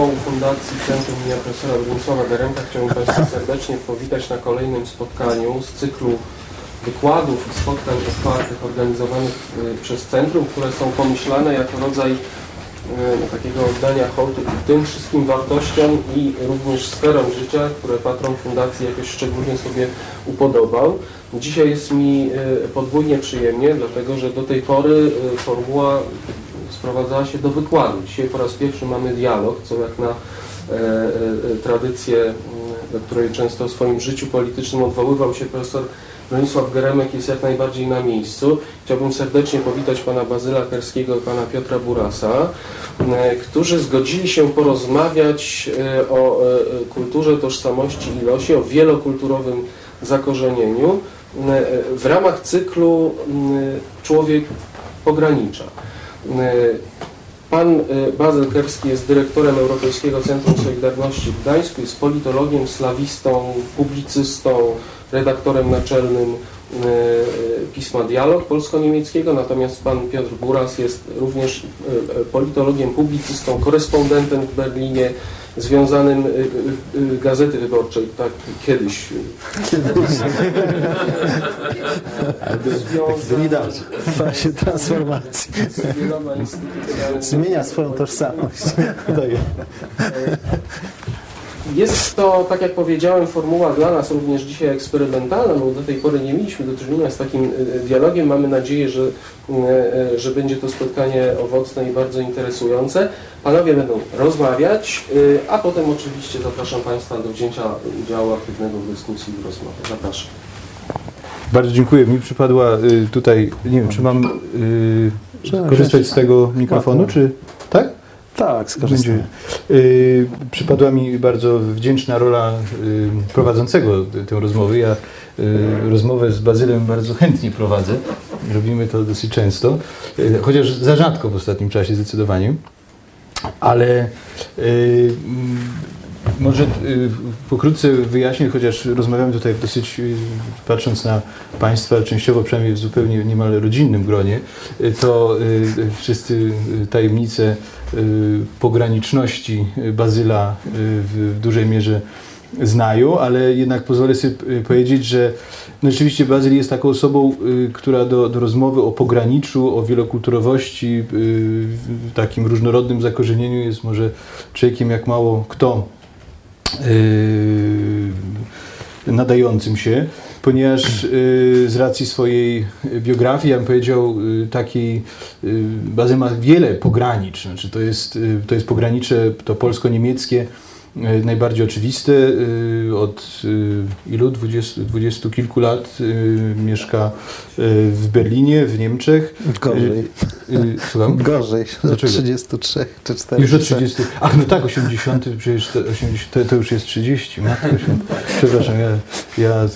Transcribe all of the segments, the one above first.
zespołu Fundacji Centrum imienia profesora Bronisława Geremka chciałbym Państwa serdecznie powitać na kolejnym spotkaniu z cyklu wykładów i spotkań otwartych organizowanych y, przez Centrum, które są pomyślane jako rodzaj y, takiego oddania hołdu tym wszystkim wartościom i również sferom życia, które patron Fundacji jakoś szczególnie sobie upodobał. Dzisiaj jest mi y, podwójnie przyjemnie, dlatego że do tej pory formuła sprowadzała się do wykładu. Dzisiaj po raz pierwszy mamy dialog, co jak na e, e, tradycję, do której często w swoim życiu politycznym odwoływał się profesor Bronisław Geremek jest jak najbardziej na miejscu. Chciałbym serdecznie powitać pana Bazyla Kerskiego i pana Piotra Burasa, e, którzy zgodzili się porozmawiać o kulturze, tożsamości i losie, o wielokulturowym zakorzenieniu w ramach cyklu Człowiek pogranicza. E, pan e, Bazyl Kerski jest dyrektorem Europejskiego Centrum Solidarności w Gdańsku, jest politologiem, slawistą, publicystą, redaktorem naczelnym e, pisma Dialog polsko-niemieckiego, natomiast pan Piotr Buras jest również politologiem, publicystą, korespondentem w Berlinie, związanym y, y, y, Gazety Wyborczej, tak kiedyś. Kiedyś. Widać w fazie transformacji. Zmienia swoją tożsamość. Jest to, tak jak powiedziałem, formuła dla nas również dzisiaj eksperymentalna, bo do tej pory nie mieliśmy do czynienia z takim e, dialogiem. Mamy nadzieję, że, e, e, że będzie to spotkanie owocne i bardzo interesujące. Panowie będą rozmawiać, a potem oczywiście zapraszam Państwa do wzięcia udziału aktywnego w dyskusji i rozmowie. Zapraszam. Bardzo dziękuję. Mi przypadła tutaj, nie wiem, czy mam korzystać z tego mikrofonu, czy tak? Tak, skorzystam. Yy, przypadła mi bardzo wdzięczna rola yy, prowadzącego tę rozmowę. Ja yy, rozmowę z Bazylem bardzo chętnie prowadzę. Robimy to dosyć często, y, chociaż za rzadko w ostatnim czasie zdecydowanie. Ale y, może y, pokrótce wyjaśnię, chociaż rozmawiamy tutaj dosyć, y, patrząc na Państwa, częściowo przynajmniej w zupełnie niemal rodzinnym gronie, y, to wszyscy tajemnice pograniczności Bazyla w, dużej mierze znają, ale jednak pozwolę sobie powiedzieć, że no rzeczywiście Bazyl jest taką osobą, która do, do rozmowy o pograniczu, o wielokulturowości, takim różnorodnym zakorzenieniu jest może człowiekiem jak mało kto nadającym się, ponieważ yy, z racji swojej biografii, ja bym powiedział, yy, takiej bazy ma wiele pogranicz. Znaczy to, jest, to jest pogranicze to polsko-niemieckie, najbardziej oczywiste. E, od e, ilu? Dwudziestu, dwudziestu kilku lat mieszka w Berlinie, w Niemczech. Gorzej. Słucham? Gorzej. Od 33 czy 40. Już od 30. Ach, no tak, 80, przecież 80, to, to już jest 30. Matko Przepraszam, ja, ja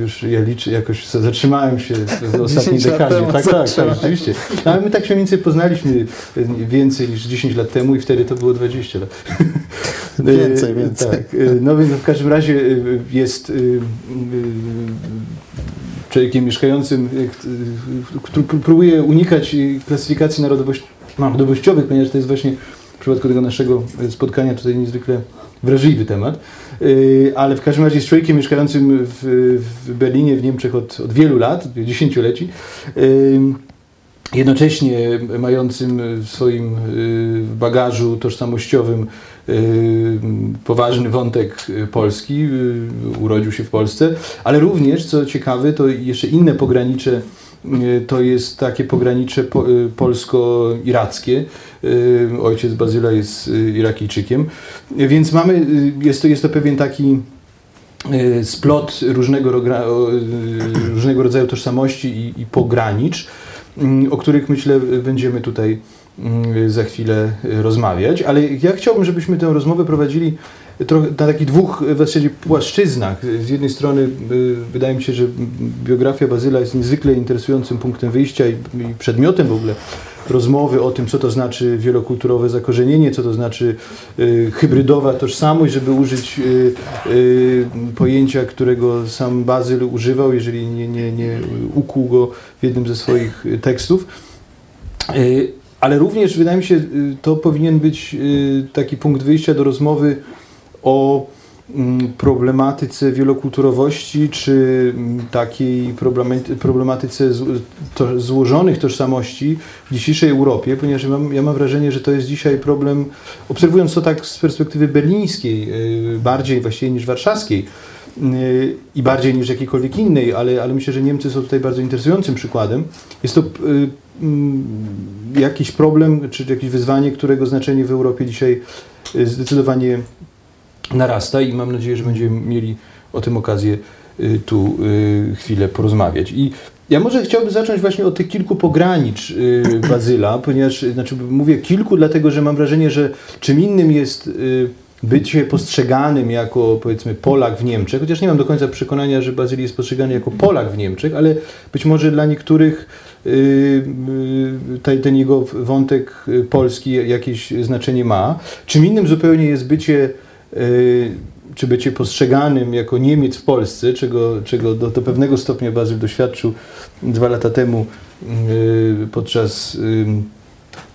już ja liczę, jakoś zatrzymałem się w ostatniej dekadzie. Tak, tak, tak, rzeczywiście. No, ale my tak się mniej więcej poznaliśmy więcej niż 10 lat temu i wtedy to było 20 lat. Więcej, więcej. Tak. Y, no więc w każdym razie y, jest człowiekiem mieszkającym, który próbuje unikać klasyfikacji narodowości, narodowościowych, ponieważ to jest właśnie w przypadku tego naszego spotkania tutaj niezwykle wrażliwy temat. Ale w każdym razie jest człowiekiem mieszkającym w, w Berlinie, w Niemczech od, od wielu lat, dziesięcioleci jednocześnie mającym w swoim bagażu tożsamościowym poważny wątek polski, y, urodził się w Polsce, ale również, co ciekawe, to jeszcze inne pogranicze y, to jest takie pogranicze polsko-irackie. Ojciec Bazyla jest Irakijczykiem, więc mamy, jest to, jest to pewien taki splot różnego, różnego rodzaju tożsamości i, i pogranicz, o których myślę będziemy tutaj za chwilę rozmawiać, ale ja chciałbym, żebyśmy tę rozmowę prowadzili na takich dwóch w zasadzie płaszczyznach. Z jednej strony y, wydaje mi się, że biografia Bazyla jest niezwykle interesującym punktem wyjścia i, przedmiotem w ogóle rozmowy o tym, co to znaczy wielokulturowe zakorzenienie, co to znaczy y, hybrydowa tożsamość, żeby użyć y, y, pojęcia, którego sam Bazyl używał, jeżeli nie, nie, nie ukuł go w jednym ze swoich tekstów. Y, ale również wydaje mi się, to powinien być taki punkt wyjścia do rozmowy o Mm, problematyce wielokulturowości, czy mm, takiej problematyce złożonych tożsamości w dzisiejszej Europie, ponieważ ja mam, ja mam, wrażenie, że to jest dzisiaj problem, obserwując to tak z perspektywy berlińskiej, y, bardziej właściwie niż warszawskiej y, i bardziej niż jakiejkolwiek innej, ale, ale myślę, że Niemcy są tutaj bardzo interesującym przykładem. Jest to y, jakiś problem, czy jakieś wyzwanie, którego znaczenie w Europie dzisiaj zdecydowanie narasta i mam nadzieję, że będziemy mieli o tym okazję y, tu y, chwilę porozmawiać. I ja może chciałbym zacząć właśnie od tych kilku pogranicz y, Bazyla, ponieważ znaczy mówię kilku, dlatego że mam wrażenie, że czym innym jest bycie postrzeganym jako powiedzmy Polak w Niemczech, chociaż nie mam do końca przekonania, że Bazyl jest postrzegany jako Polak w Niemczech, ale być może dla niektórych ten, ten jego wątek polski jakieś znaczenie ma. Czym innym zupełnie jest bycie Y, czy bycie postrzeganym jako Niemiec w Polsce, czego, czego do, do pewnego stopnia Bazyl doświadczył dwa lata temu y, podczas y,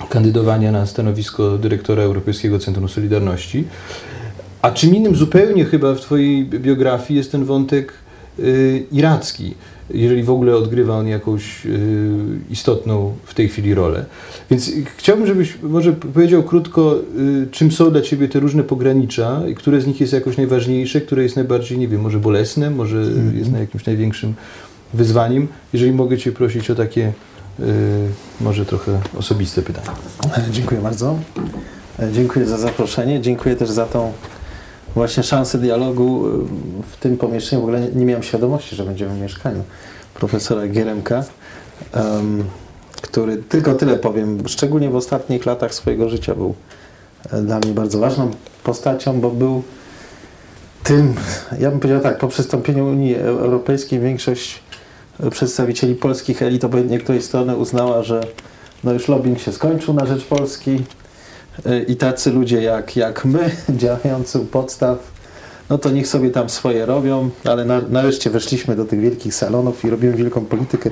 kandydowania na stanowisko dyrektora Europejskiego Centrum Solidarności. A czym innym zupełnie chyba w Twojej biografii jest ten wątek iracki jeżeli w ogóle odgrywa on jakąś y, istotną w tej chwili rolę. Więc chciałbym, żebyś może powiedział krótko, y, czym są dla Ciebie te różne pogranicza, które z nich jest jakoś najważniejsze, które jest najbardziej, nie wiem, może bolesne, może mm. jest na jakimś największym wyzwaniem. Jeżeli mogę Cię prosić o takie y, może trochę osobiste pytania. Dziękuję bardzo. Dziękuję za zaproszenie. Dziękuję też za tą właśnie szansę dialogu y, w tym pomieszczeniu. W ogóle nie, miałem świadomości, że będziemy w mieszkaniu profesora Gieremka, um, który tylko tyle powiem, szczególnie w ostatnich latach swojego życia był e, dla mnie bardzo ważną postacią, bo był tym, ja bym powiedział tak, po przystąpieniu Unii Europejskiej większość przedstawicieli polskich elit obojętnie której strony uznała, że no już lobbying się skończył na rzecz Polski, i tacy ludzie jak, jak my, działający u podstaw, no to niech sobie tam swoje robią, ale na, nareszcie weszliśmy do tych wielkich salonów i robimy wielką politykę.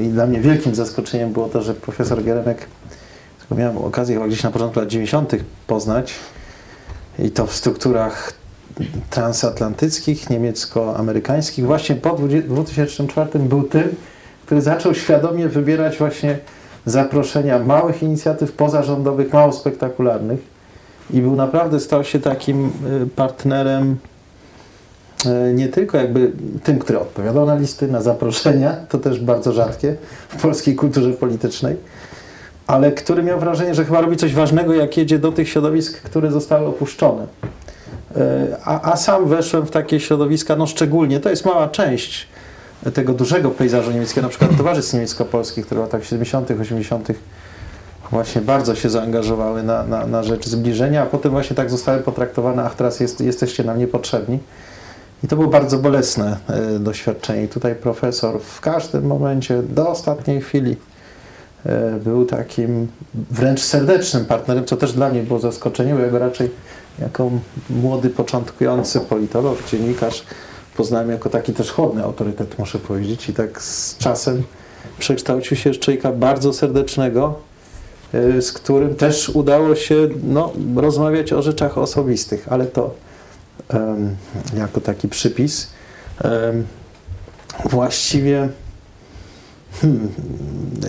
I dla mnie wielkim zaskoczeniem było to, że profesor Geremek, miałem okazję chyba gdzieś na początku lat 90. poznać i to w strukturach transatlantyckich, niemiecko-amerykańskich, właśnie po 2004 był tym, który zaczął świadomie wybierać właśnie zaproszenia małych inicjatyw pozarządowych, mało spektakularnych i był naprawdę, stał się takim y, partnerem y, nie tylko jakby tym, który odpowiadał na listy, na zaproszenia, to też bardzo rzadkie w polskiej kulturze politycznej, ale który miał wrażenie, że chyba robi coś ważnego, jak jedzie do tych środowisk, które zostały opuszczone. Y, a, a sam weszłem w takie środowiska, no szczególnie, to jest mała część tego dużego pejzażu niemieckiego, na przykład towarzystw niemiecko-polskich, które w latach 70., 80. właśnie bardzo się zaangażowały na, na, na rzecz zbliżenia, a potem właśnie tak zostały potraktowane, ach teraz jest, jesteście nam niepotrzebni. I to było bardzo bolesne y, doświadczenie. I tutaj profesor w każdym momencie, do ostatniej chwili, y, był takim wręcz serdecznym partnerem, co też dla mnie było zaskoczeniem, bo ja go raczej jako młody, początkujący politolog, dziennikarz, poznałem jako taki też chłodny autorytet, muszę powiedzieć. I tak z czasem przekształcił się w człowieka bardzo serdecznego, e, z którym też udało się no, rozmawiać o rzeczach osobistych, ale to um, jako taki przypis. Um, właściwie hmm,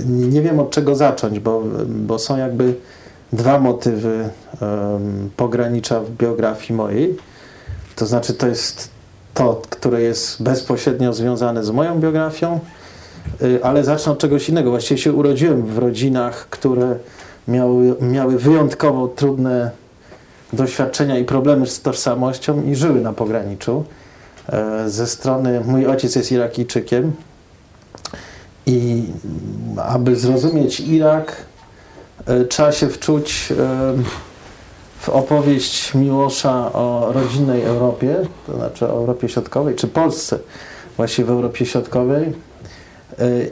nie wiem od czego zacząć, bo, bo są jakby dwa motywy um, pogranicza w biografii mojej. To znaczy, to jest to, które jest bezpośrednio związane z moją biografią, y, ale zacznę od czegoś innego. Właściwie się urodziłem w rodzinach, które miały, miały wyjątkowo trudne doświadczenia i problemy z tożsamością i żyły na pograniczu. E, ze strony, mój ojciec jest Irakijczykiem i aby zrozumieć Irak, e, trzeba się wczuć w opowieść Miłosza o rodzinnej Europie, to znaczy o Europie Środkowej, czy Polsce, właśnie w Europie Środkowej y,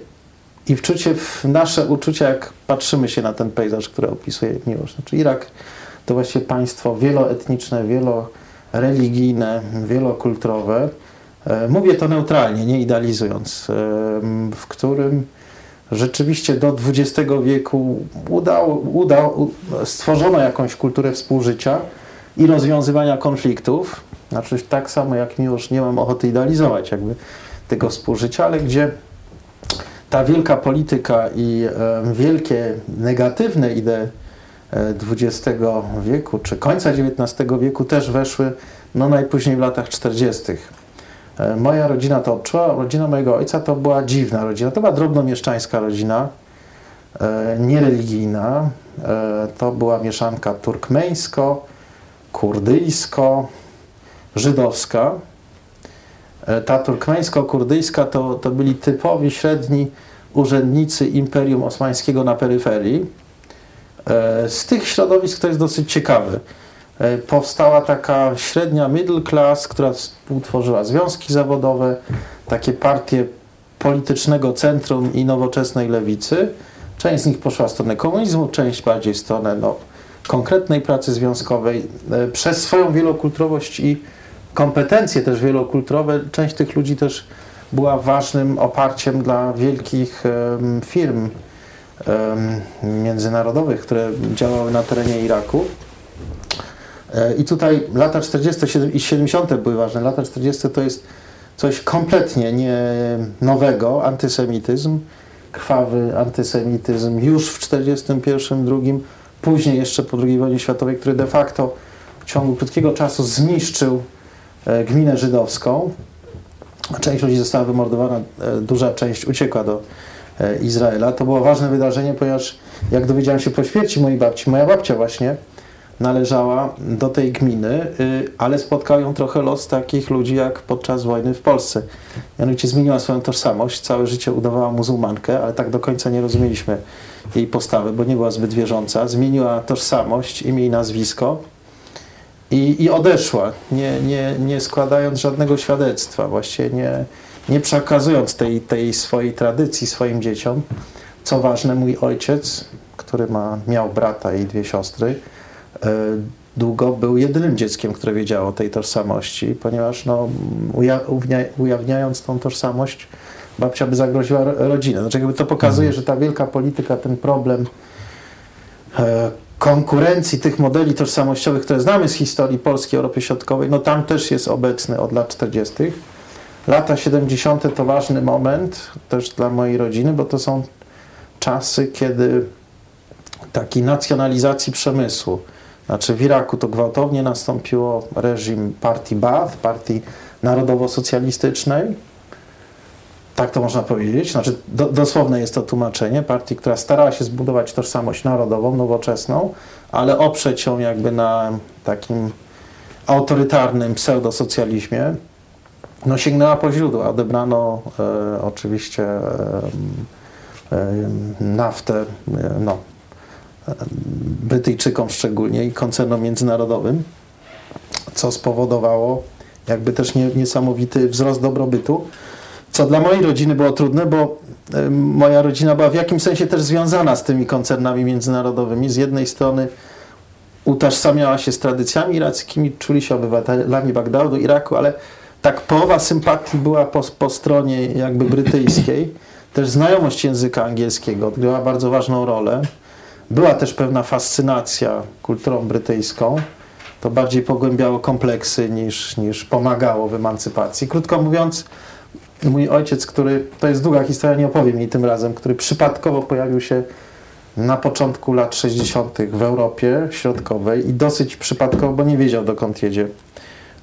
i wczucie w nasze uczucia, jak patrzymy się na ten pejzaż, który opisuje Miłosz. Znaczy Irak to właśnie państwo wieloetniczne, wieloreligijne, wielokulturowe. Y, mówię to neutralnie, nie idealizując, y, w którym rzeczywiście do XX wieku udało, udało, stworzono jakąś kulturę współżycia i rozwiązywania konfliktów. Znaczy tak samo jak miłość, nie mam ochoty idealizować jakby tego współżycia, ale gdzie ta wielka polityka i e, wielkie negatywne idee XX wieku czy końca XIX wieku też weszły no najpóźniej w latach 40. E, moja rodzina to odczuła, rodzina mojego ojca to była dziwna rodzina. To była drobnomieszczańska rodzina, e, niereligijna. E, to była mieszanka turkmeńsko, kurdyjsko, żydowska. Ta turkmeńsko-kurdyjska to, to byli typowi średni urzędnicy Imperium Osmańskiego na peryferii. Z tych środowisk to jest dosyć ciekawe. E, powstała taka średnia middle class, która współtworzyła związki zawodowe, takie partie politycznego centrum i nowoczesnej lewicy. Część z nich poszła w stronę komunizmu, część bardziej w stronę no, konkretnej pracy związkowej. E, przez swoją wielokulturowość i kompetencje też wielokulturowe, część tych ludzi też była ważnym oparciem dla wielkich firm międzynarodowych, które działały na terenie Iraku. E, I tutaj lata 40. i 70. były ważne. Lata 40. to jest coś kompletnie nie nowego, antysemityzm, krwawy antysemityzm już w 41, drugim, później jeszcze po II wojnie światowej, który de facto w ciągu krótkiego czasu zniszczył e, gminę żydowską. Część ludzi została wymordowana, e, duża część uciekła do Izraela. To było ważne wydarzenie, ponieważ jak dowiedziałem się po śmierci mojej babci, moja babcia właśnie należała do tej gminy, y, ale spotkał ją trochę los takich ludzi jak podczas wojny w Polsce. Mianowicie zmieniła swoją tożsamość, całe życie udawała muzułmankę, ale tak do końca nie rozumieliśmy jej postawy, bo nie była zbyt wierząca. Zmieniła tożsamość, imię i nazwisko i, i odeszła, nie, nie, nie składając żadnego świadectwa, właściwie nie, nie przekazując tej, tej swojej tradycji swoim dzieciom. Co ważne, mój ojciec, który ma, miał brata i dwie siostry, długo był jedynym dzieckiem, które wiedziało o tej tożsamości, ponieważ no, ujawniając tą tożsamość, babcia by zagroziła rodzinę. Znaczy jakby to pokazuje, mhm. że ta wielka polityka, ten problem e, konkurencji tych modeli tożsamościowych, które znamy z historii Polski, Europy Środkowej, no tam też jest obecny od lat 40. Lata 70. to ważny moment też dla mojej rodziny, bo to są czasy, kiedy takiej nacjonalizacji przemysłu, znaczy w Iraku to gwałtownie nastąpiło reżim partii Baath, partii narodowo-socjalistycznej. Tak to można powiedzieć. Znaczy do, dosłowne jest to tłumaczenie partii, która starała się zbudować tożsamość narodową, nowoczesną, ale oprzeć ją jakby na takim autorytarnym pseudosocjalizmie. No sięgnęła po źródła. Odebrano e, oczywiście e, e, naftę, no, Brytyjczykom szczególnie i koncernom międzynarodowym, co spowodowało jakby też nie, niesamowity wzrost dobrobytu, co dla mojej rodziny było trudne, bo moja rodzina była w jakimś sensie też związana z tymi koncernami międzynarodowymi. Z jednej strony utożsamiała się z tradycjami irackimi, czuli się obywatelami Bagdadu, Iraku, ale tak połowa sympatii była po, po stronie jakby brytyjskiej. Też znajomość języka angielskiego odgrywała bardzo ważną rolę. Była też pewna fascynacja kulturą brytyjską. To bardziej pogłębiało kompleksy niż, niż pomagało w emancypacji. Krótko mówiąc, mój ojciec, który, to jest długa historia, nie opowiem jej tym razem, który przypadkowo pojawił się na początku lat 60. w Europie Środkowej i dosyć przypadkowo, bo nie wiedział dokąd jedzie,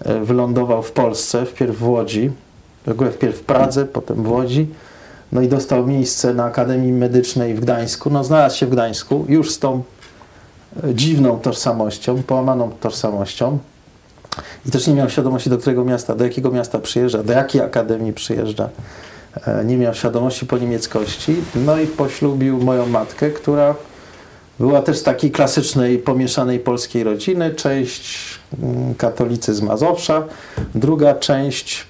e, wylądował w Polsce, wpierw w Łodzi, w wpierw w Pradze, potem w Łodzi no i dostał miejsce na Akademii Medycznej w Gdańsku. No znalazł się w Gdańsku już z tą e, dziwną tożsamością, połamaną tożsamością. I też nie miał świadomości, do którego miasta, do jakiego miasta przyjeżdża, do jakiej akademii przyjeżdża. E, nie miał świadomości po niemieckości. No i poślubił moją matkę, która była też z takiej klasycznej, pomieszanej polskiej rodziny. Część mm, katolicy z Mazowsza, druga część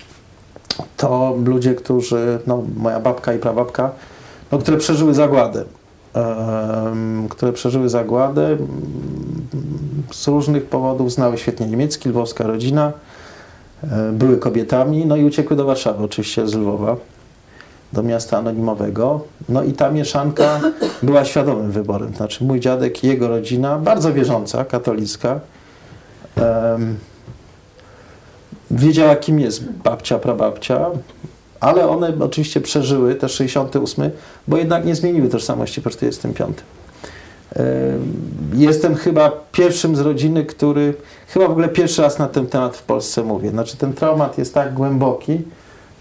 to ludzie, którzy, no, moja babka i prababka, no, które przeżyły zagładę. które przeżyły zagładę z różnych powodów, znały świetnie niemiecki, lwowska rodzina, e, były kobietami, no i uciekły do Warszawy, oczywiście z Lwowa. do miasta anonimowego. No i ta mieszanka była świadomym wyborem. Znaczy mój dziadek i jego rodzina, bardzo wierząca, katolicka, wiedziała kim jest babcia, prababcia, ale one oczywiście przeżyły te 68, bo jednak nie zmieniły tożsamości po 45. Jestem chyba pierwszym z rodziny, który chyba w ogóle pierwszy raz na ten temat w Polsce mówię. Znaczy ten traumat jest tak głęboki,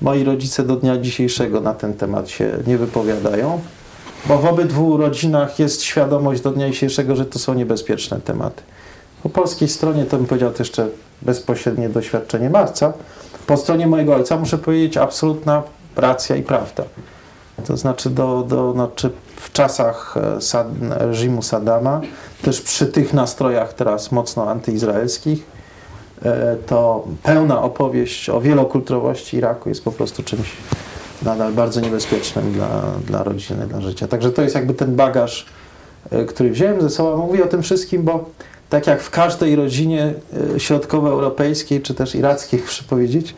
moi rodzice do dnia dzisiejszego na ten temat się nie wypowiadają, bo w obydwu rodzinach jest świadomość do dnia dzisiejszego, że to są niebezpieczne tematy. Po polskiej stronie to bym powiedział to jeszcze bezpośrednie doświadczenie marca. Po stronie mojego ojca muszę powiedzieć absolutna racja i prawda. To znaczy do, do, znaczy w czasach e, Sad, reżimu Saddama, też przy tych nastrojach teraz mocno antyizraelskich, e, to pełna opowieść o wielokulturowości Iraku jest po prostu czymś nadal bardzo niebezpiecznym dla, dla rodziny, dla życia. Także to jest jakby ten bagaż, e, który wziąłem ze sobą. Mówię o tym wszystkim, bo tak jak w każdej rodzinie środkowoeuropejskiej, czy też irackiej, muszę powiedzieć,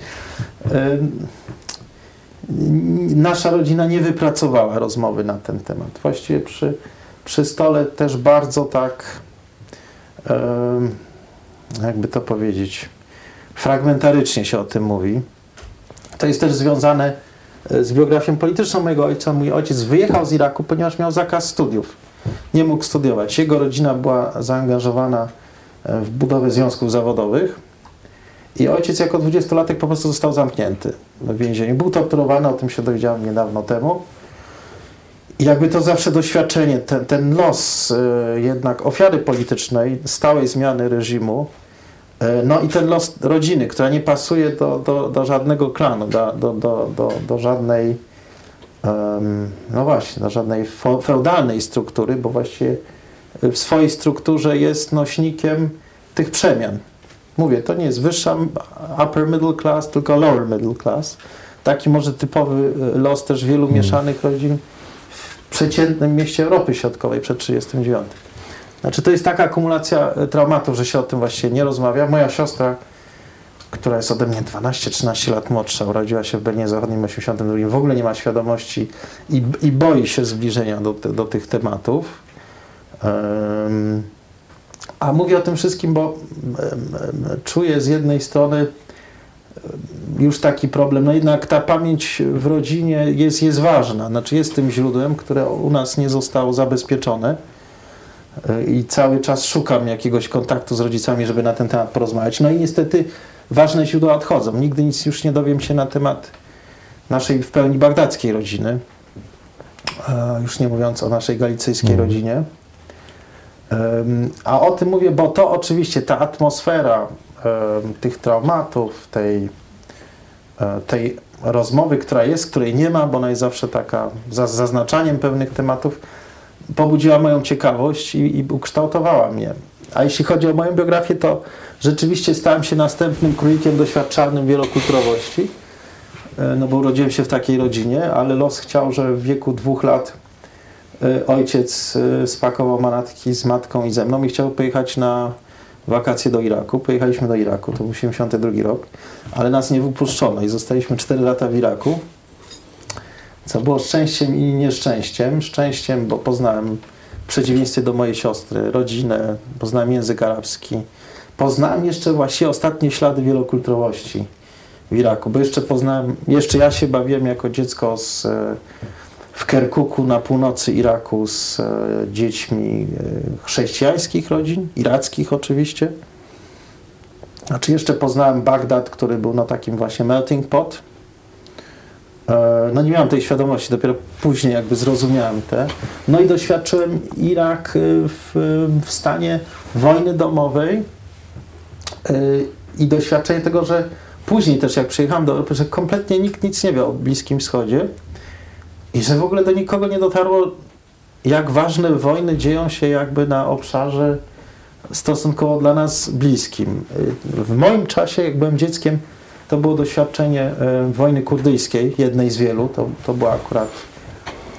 nasza rodzina nie wypracowała rozmowy na ten temat. Właściwie przy, przy stole też bardzo tak, jakby to powiedzieć, fragmentarycznie się o tym mówi. To jest też związane e, z biografią polityczną mojego ojca. Mój ojciec wyjechał z Iraku, ponieważ miał zakaz studiów. Nie mógł studiować. Jego rodzina była zaangażowana e, w budowę związków zawodowych i ojciec jako dwudziestolatek po prostu został zamknięty w więzieniu. Był torturowany, o tym się dowiedziałem niedawno temu. I jakby to zawsze doświadczenie, ten, ten los y, jednak ofiary politycznej, stałej zmiany reżimu, y, no i ten los rodziny, która nie pasuje do, do, do żadnego klanu, do, do, do, do, żadnej, no właśnie, do żadnej feudalnej struktury, bo właściwie w swojej strukturze jest nośnikiem tych przemian. Mówię, to nie jest wyższa upper middle class, tylko lower middle class. Taki może typowy e, los też wielu hmm. mieszanych rodzin w przeciętnym mieście Europy Środkowej przed 1939. Znaczy to jest taka akumulacja e, traumatów, że się o tym właściwie nie rozmawia. Moja siostra, która jest ode mnie 12-13 lat młodsza, urodziła się w Berlinie Zachodnim w 1982, w ogóle nie ma świadomości i, i boi się zbliżenia do, do tych tematów. Um, a mówię o tym wszystkim, bo czuję z jednej strony już taki problem, no jednak ta pamięć w rodzinie jest, jest ważna, znaczy jest tym źródłem, które u nas nie zostało zabezpieczone. E, i cały czas szukam jakiegoś kontaktu z rodzicami, żeby na ten temat porozmawiać. No i niestety ważne źródła odchodzą. Nigdy nic już nie dowiem się na temat naszej w pełni bagdackiej rodziny, e, już nie mówiąc o naszej galicyjskiej mm. rodzinie. A o tym mówię, bo to oczywiście ta atmosfera tych traumatów, tej, e, tej rozmowy, która jest, której nie ma, bo ona jest zawsze taka za zaznaczaniem pewnych tematów, pobudziła moją ciekawość i, i ukształtowała mnie. A jeśli chodzi o moją biografię, to rzeczywiście stałem się następnym królikiem doświadczalnym wielokulturowości, e, no bo urodziłem się w takiej rodzinie, ale los chciał, że w wieku dwóch lat E, ojciec e, spakował manatki z matką i ze mną i chciał pojechać na wakacje do Iraku. Pojechaliśmy do Iraku, to był 82 rok, ale nas nie wypuszczono i zostaliśmy 4 lata w Iraku, co było szczęściem i nieszczęściem. Szczęściem, bo poznałem w przeciwieństwie do mojej siostry rodzinę, poznałem język arabski, poznałem jeszcze właściwie ostatnie ślady wielokulturowości w Iraku, bo jeszcze poznałem, jeszcze ja się bawiłem jako dziecko z e, w Kerkuku na północy Iraku z e, dziećmi e, chrześcijańskich rodzin, irackich oczywiście. Znaczy jeszcze poznałem Bagdad, który był no takim właśnie melting pot. No nie miałem tej świadomości, dopiero później jakby zrozumiałem te. No i doświadczyłem Irak w, w stanie wojny domowej i doświadczenie tego, że później też jak przyjechałem do Europy, że kompletnie nikt nic nie wie o Bliskim Wschodzie i że w ogóle do nikogo nie dotarło, jak ważne wojny dzieją się jakby na obszarze stosunkowo dla nas bliskim. W moim czasie, jak byłem dzieckiem, to było doświadczenie wojny kurdyjskiej, jednej z wielu. To, to była akurat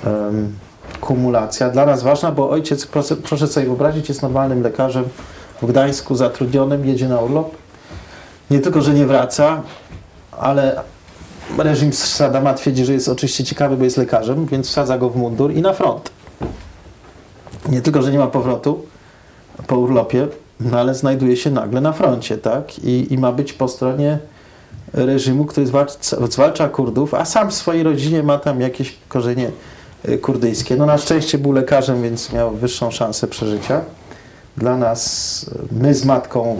um, kumulacja. Dla nas ważna, bo ojciec, proszę, proszę sobie wyobrazić, jest normalnym lekarzem w Gdańsku, zatrudnionym, jedzie na urlop. Nie tylko, że nie wraca, ale reżim Saddama twierdzi, że jest oczywiście ciekawy, bo jest lekarzem, więc wsadza go w mundur i na front. Nie tylko, że nie ma powrotu po urlopie, no ale znajduje się nagle na froncie, tak? I, i ma być po stronie reżimu, który zwalcza, zwalcza Kurdów, a sam w swojej rodzinie ma tam jakieś korzenie y, kurdyjskie. No na szczęście był lekarzem, więc miał wyższą szansę przeżycia. Dla nas, my z matką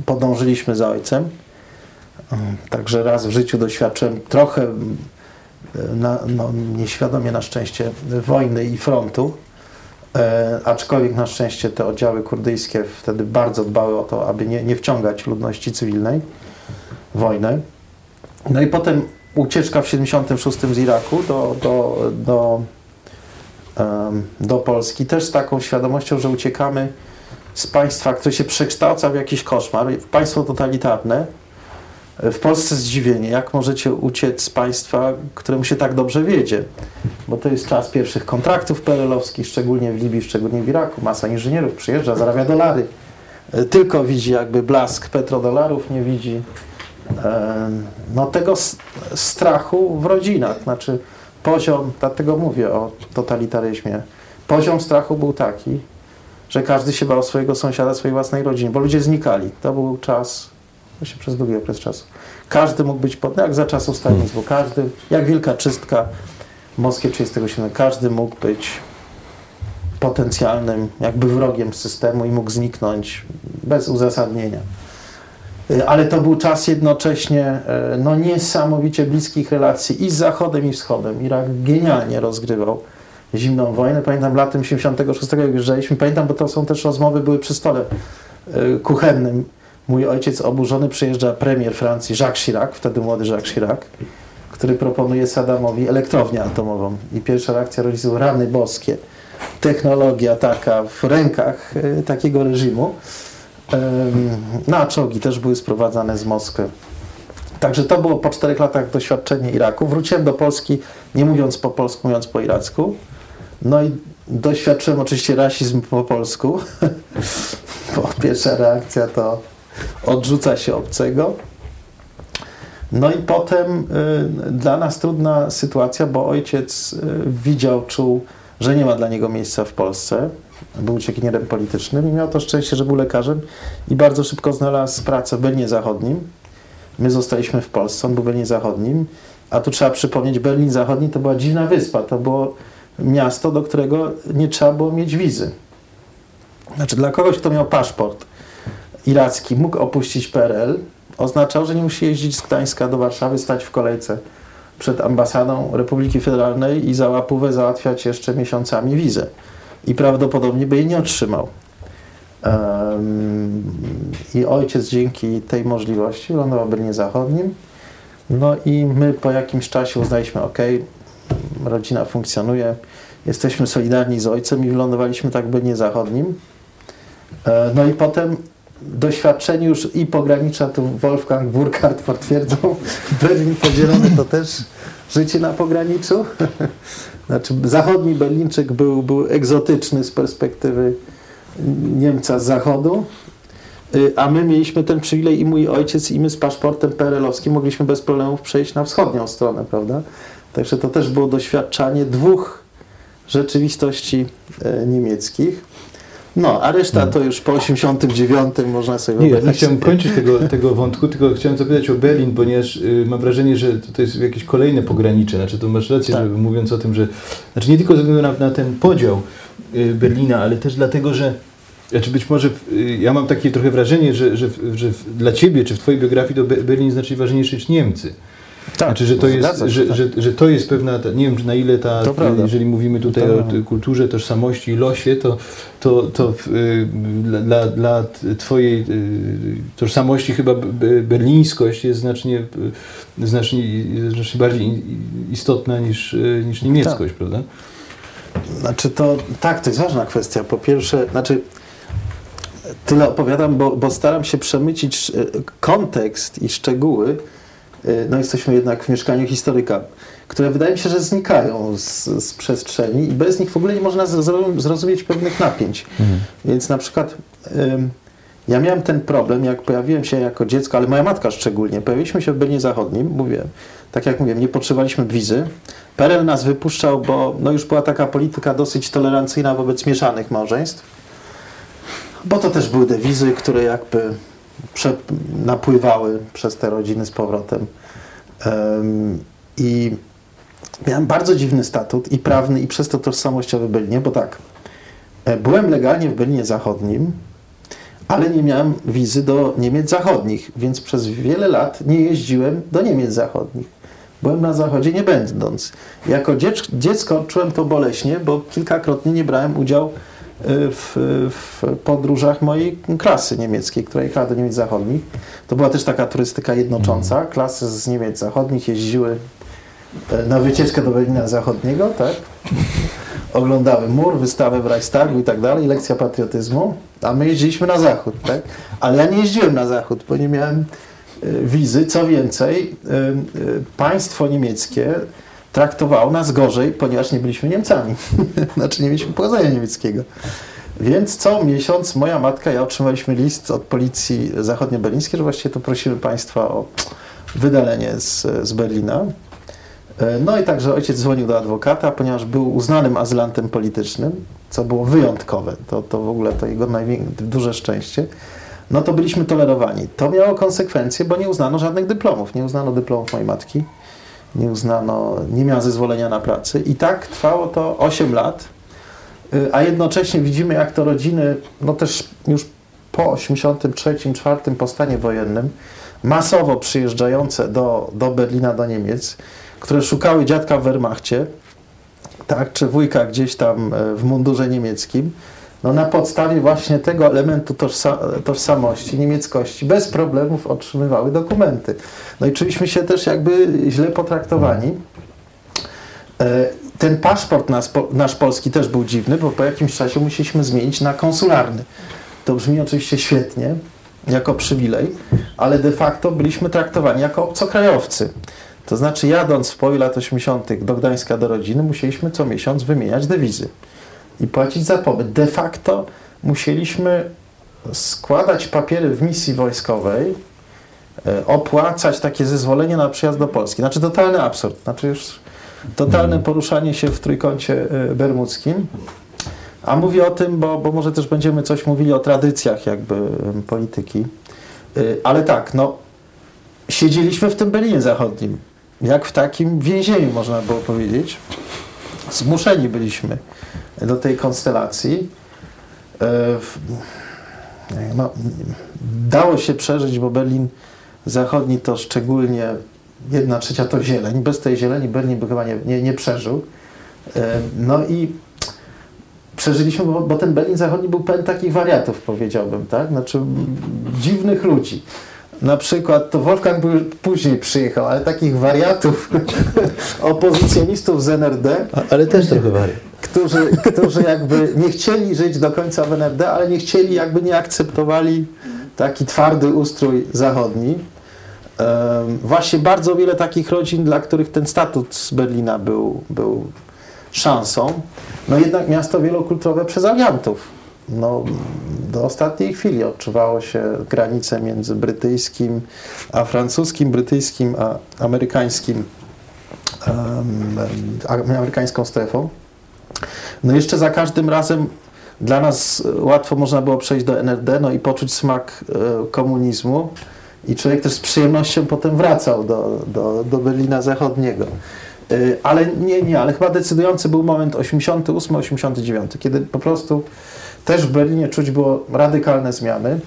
y, podążyliśmy za ojcem. Y, Także raz w życiu doświadczyłem trochę, y, na, no, nieświadomie na szczęście, wojny i frontu. E, aczkolwiek na szczęście te oddziały kurdyjskie wtedy bardzo dbały o to, aby nie, nie wciągać ludności cywilnej w wojnę. No i potem ucieczka w 76 z Iraku do, do, do, do Polski, też z taką świadomością, że uciekamy z państwa, które się przekształca w jakiś koszmar, w państwo totalitarne. W Polsce zdziwienie, jak możecie uciec z państwa, któremu się tak dobrze wiedzie? Bo to jest czas pierwszych kontraktów PRL-owskich, szczególnie w Libii, szczególnie w Iraku. Masa inżynierów przyjeżdża, zarabia dolary. E, Tylko widzi jakby blask petrodolarów, nie widzi e, no, tego strachu w rodzinach. Znaczy poziom, dlatego mówię o totalitaryzmie, poziom strachu był taki, że każdy się bał swojego sąsiada, swojej własnej rodziny, bo ludzie znikali. To był czas, się przez długi okres czasu. Każdy mógł być pod, jak za czasów stalinizmu, każdy, jak wielka czystka w Moskwie 37, każdy mógł być potencjalnym jakby wrogiem systemu i mógł zniknąć bez uzasadnienia. Y, Ale to był czas jednocześnie y, no, niesamowicie bliskich relacji i z Zachodem, i Wschodem. Irak genialnie rozgrywał zimną wojnę. Pamiętam latem 76, jak wyjeżdżaliśmy, pamiętam, bo to są też rozmowy, były przy stole y, kuchennym. Mój ojciec oburzony przyjeżdża premier Francji, Jacques Chirac, wtedy młody Jacques Chirac, który proponuje Saddamowi elektrownię atomową. I pierwsza reakcja rodziców, rany boskie. Technologia taka w rękach takiego reżimu. No a czołgi też były sprowadzane z Moskwy. Także to było po czterech latach doświadczenie Iraku. Wróciłem do Polski, nie mówiąc po polsku, mówiąc po iracku. No i doświadczyłem oczywiście rasizm po polsku, bo pierwsza reakcja to odrzuca się obcego. No i potem y, dla nas trudna sytuacja, bo ojciec y, widział, czuł, że nie ma dla niego miejsca w Polsce. Był uciekinierem politycznym i miał to szczęście, że był lekarzem i bardzo szybko znalazł pracę w Berlinie Zachodnim. My zostaliśmy w Polsce, on był w Berlinie Zachodnim, a tu trzeba przypomnieć, Berlin Zachodni to była dziwna wyspa, to było miasto, do którego nie trzeba było mieć wizy. Znaczy dla kogoś, kto miał paszport iracki, mógł opuścić PRL, oznaczał, że nie musi jeździć z Gdańska do Warszawy, stać w kolejce przed ambasadą Republiki Federalnej i za łapówę załatwiać jeszcze miesiącami wizę. I prawdopodobnie by jej nie otrzymał. Em, I ojciec dzięki tej możliwości lądował w Berlinie Zachodnim. No i my po jakimś czasie uznaliśmy, ok, rodzina funkcjonuje, jesteśmy solidarni z ojcem i wylądowaliśmy tak w Berlinie Zachodnim. E, No i potem doświadczeni już i pogranicza, tu Wolfgang Burkhardt potwierdzą, Berlin podzielony to też życie na pograniczu. Znaczy zachodni Berlińczyk był, był egzotyczny z perspektywy Niemca z zachodu, y, a my mieliśmy ten przywilej i mój ojciec i my z paszportem PRL-owskim mogliśmy bez problemów przejść na wschodnią stronę, prawda? Także to też było doświadczanie dwóch rzeczywistości e, niemieckich. No, a reszta to już po 89 można sobie Nie, ja nie chciałem kończyć tego, tego wątku, tylko chciałem zapytać o Berlin, ponieważ y, mam wrażenie, że to, jest jakieś kolejne pogranicze. Znaczy, to masz rację, Tak. że mówiąc o tym, że. Znaczy, nie tylko ze względu na, na ten podział y, Berlina, ale też dlatego, że. Znaczy być może y, ja mam takie trochę wrażenie, że, że, że w- dla ciebie czy w twojej biografii to Be- Berlin znacznie ważniejszy niż Niemcy. Tak, Znaczy, że to, jest, że, tak. że, że to jest pewna, nie wiem na ile ta, jeżeli mówimy tutaj o kulturze, tożsamości i losie, to, to, to y, dla- dla, twojej y, tożsamości chyba berlińskość jest znacznie, y, znacznie, znacznie bardziej istotna niż, niż niemieckość, Tak. prawda? Znaczy to, tak, to jest ważna kwestia. Po pierwsze, znaczy tyle opowiadam, bo, bo staram się przemycić kontekst i szczegóły. E, No jesteśmy jednak w mieszkaniu historyka, które wydaje mi się, że znikają z, z przestrzeni i bez nich w ogóle nie można zrozum- zrozumieć pewnych napięć. Więc na przykład Ja miałem ten problem, jak pojawiłem się jako dziecko, ale moja matka szczególnie. Pojawiliśmy się w Berlinie Zachodnim, mówię, tak jak mówiłem, nie potrzebowaliśmy wizy. PRL nas wypuszczał, bo no już była taka polityka dosyć tolerancyjna wobec mieszanych małżeństw. Bo to też były te wizy, które jakby prze, napływały przez te rodziny z powrotem. Um, I miałem bardzo dziwny statut i prawny, i przez to tożsamościowy Berlinie, bo tak, e, byłem legalnie w Berlinie Zachodnim, ale nie miałem wizy do Niemiec Zachodnich, więc przez wiele lat nie jeździłem do Niemiec Zachodnich. Byłem na Zachodzie nie będąc. Jako dziecko czułem to boleśnie, bo kilkakrotnie nie brałem udziału w, w podróżach mojej klasy niemieckiej, która jechała do Niemiec Zachodnich. To była też taka turystyka jednocząca. Mhm. Klasy z Niemiec Zachodnich jeździły e, na wycieczkę do Berlina Zachodniego, tak? Oglądały mur, wystawę w Reichstagu i tak dalej, lekcja patriotyzmu, a my jeździliśmy na zachód, tak? Ale ja nie jeździłem na zachód, bo nie miałem e, wizy. Co więcej, e, państwo niemieckie traktowało nas gorzej, ponieważ nie byliśmy Niemcami. znaczy nie mieliśmy pochodzenia niemieckiego. Więc co miesiąc moja matka i ja otrzymaliśmy list od policji zachodnioberlińskiej, że właściwie to prosimy Państwa o wydalenie z, z Berlina. E, no i także ojciec dzwonił do adwokata, ponieważ był uznanym azylantem politycznym, co było wyjątkowe. To, to w ogóle to jego duże szczęście. No to byliśmy tolerowani. To miało konsekwencje, bo nie uznano żadnych dyplomów. Nie uznano dyplomów mojej matki nie uznano, nie miała zezwolenia na pracę. I tak trwało to 8 lat, y, a jednocześnie widzimy, jak to rodziny, no też już po 83-4 po stanie wojennym, masowo przyjeżdżające do, do Berlina, do Niemiec, które szukały dziadka w Wehrmachcie, tak, czy wujka gdzieś tam e, w mundurze niemieckim, no na podstawie właśnie tego elementu tożsa tożsamości, niemieckości, bez problemów otrzymywały dokumenty. No i czuliśmy się też jakby źle potraktowani. E, ten paszport nasz, nasz polski też był dziwny, bo po jakimś czasie musieliśmy zmienić na konsularny. To brzmi oczywiście świetnie, jako przywilej, ale de facto byliśmy traktowani jako obcokrajowcy. To znaczy, jadąc w połowie lat 80. do Gdańska do rodziny, musieliśmy co miesiąc wymieniać dewizy i płacić za pobyt. De facto musieliśmy składać papiery w misji wojskowej, e, opłacać takie zezwolenie na przyjazd do Polski. Znaczy totalny absurd. Znaczy już totalne mhm. poruszanie się w trójkącie e, bermudzkim. A mówię o tym, bo, bo może też będziemy coś mówili o tradycjach jakby polityki. E, ale tak, no siedzieliśmy w tym Berlinie Zachodnim. Jak w takim więzieniu, można było powiedzieć. Zmuszeni byliśmy do tej konstelacji. E, no, dało się przeżyć, bo Berlin Zachodni to szczególnie jedna trzecia to zieleń. Bez tej zieleni Berlin by chyba nie, nie, nie przeżył. E, no i przeżyliśmy, bo, bo, ten Berlin Zachodni był pełen takich wariatów, powiedziałbym, tak? Znaczy dziwnych ludzi. Na przykład, to Wolfgang później przyjechał, ale takich wariatów, opozycjonistów z NRD. ale też trochę wariat którzy, którzy jakby nie chcieli żyć do końca w NRD, ale nie chcieli, jakby nie akceptowali taki twardy ustrój zachodni. Um, właśnie bardzo wiele takich rodzin, dla których ten statut z Berlina był, był szansą. No jednak miasto wielokulturowe przez aliantów. No, do ostatniej chwili odczuwało się granice między brytyjskim a francuskim, brytyjskim a amerykańskim, um, amerykańską strefą. No jeszcze za każdym razem dla nas łatwo można było przejść do NRD no i poczuć smak e, komunizmu i człowiek też z przyjemnością potem wracał do, do, do Berlina Zachodniego. E, ale nie, nie, ale chyba decydujący był moment 88-89, kiedy po prostu też w Berlinie czuć było radykalne zmiany.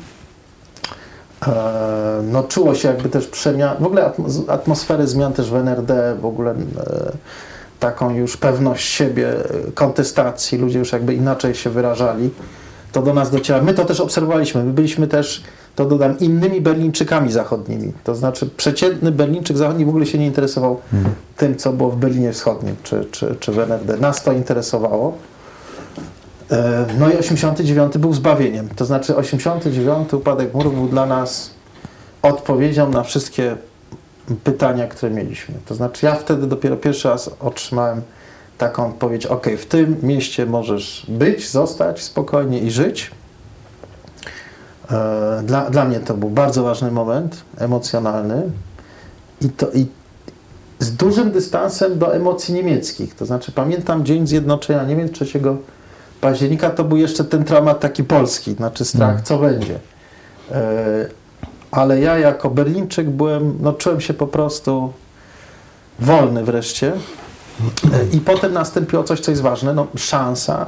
E, no czuło się jakby też przemian, w ogóle atmosfery zmian też w NRD, w ogóle taką już pewność siebie, kontestacji, ludzie już jakby inaczej się wyrażali, to do nas dociera. My to też obserwowaliśmy, my byliśmy też, to dodam, innymi Berlińczykami zachodnimi. To znaczy przeciętny Berlińczyk zachodni w ogóle się nie interesował hmm. tym, co było w Berlinie Wschodnim czy, czy, czy w NRD. Nas to interesowało. E, no i 89 był zbawieniem. To znaczy 89 upadek murów był dla nas odpowiedzią na wszystkie pytania, które mieliśmy. To znaczy ja wtedy dopiero pierwszy raz otrzymałem taką odpowiedź, ok, w tym mieście możesz być, zostać spokojnie i żyć. E, Dla, dla mnie to był bardzo ważny moment, emocjonalny i, to, i z dużym dystansem do emocji niemieckich. To znaczy pamiętam dzień zjednoczenia Niemiec 3 października, to był jeszcze ten dramat taki polski, znaczy strach, Mm. co będzie. E, Ale ja jako Berlińczyk byłem, no czułem się po prostu wolny wreszcie. E, I potem nastąpiło coś, co jest ważne, no szansa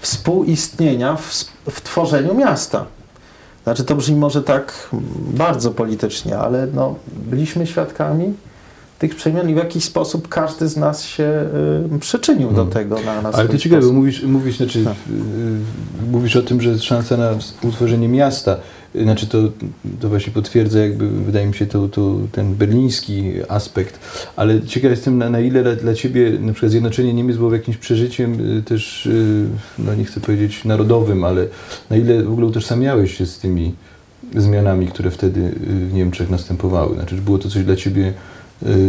współistnienia w, w tworzeniu miasta. Znaczy to brzmi może tak bardzo politycznie, ale no, byliśmy świadkami tych przemian i w jakiś sposób każdy z nas się y, przyczynił do Mm. tego na, na Ale to ciekawe, mówisz, mówisz, znaczy, y, mówisz o tym, że jest szansa na utworzenie miasta. Y, Znaczy to, to właśnie potwierdza jakby, wydaje mi się, to, to, ten berliński aspekt. Ale ciekaw jestem, na, na ile dla, dla Ciebie na przykład zjednoczenie Niemiec było jakimś przeżyciem y, też, y, no nie chcę powiedzieć narodowym, ale na ile w ogóle utożsamiałeś się z tymi zmianami, które wtedy w Niemczech następowały? Znaczy, czy było to coś dla Ciebie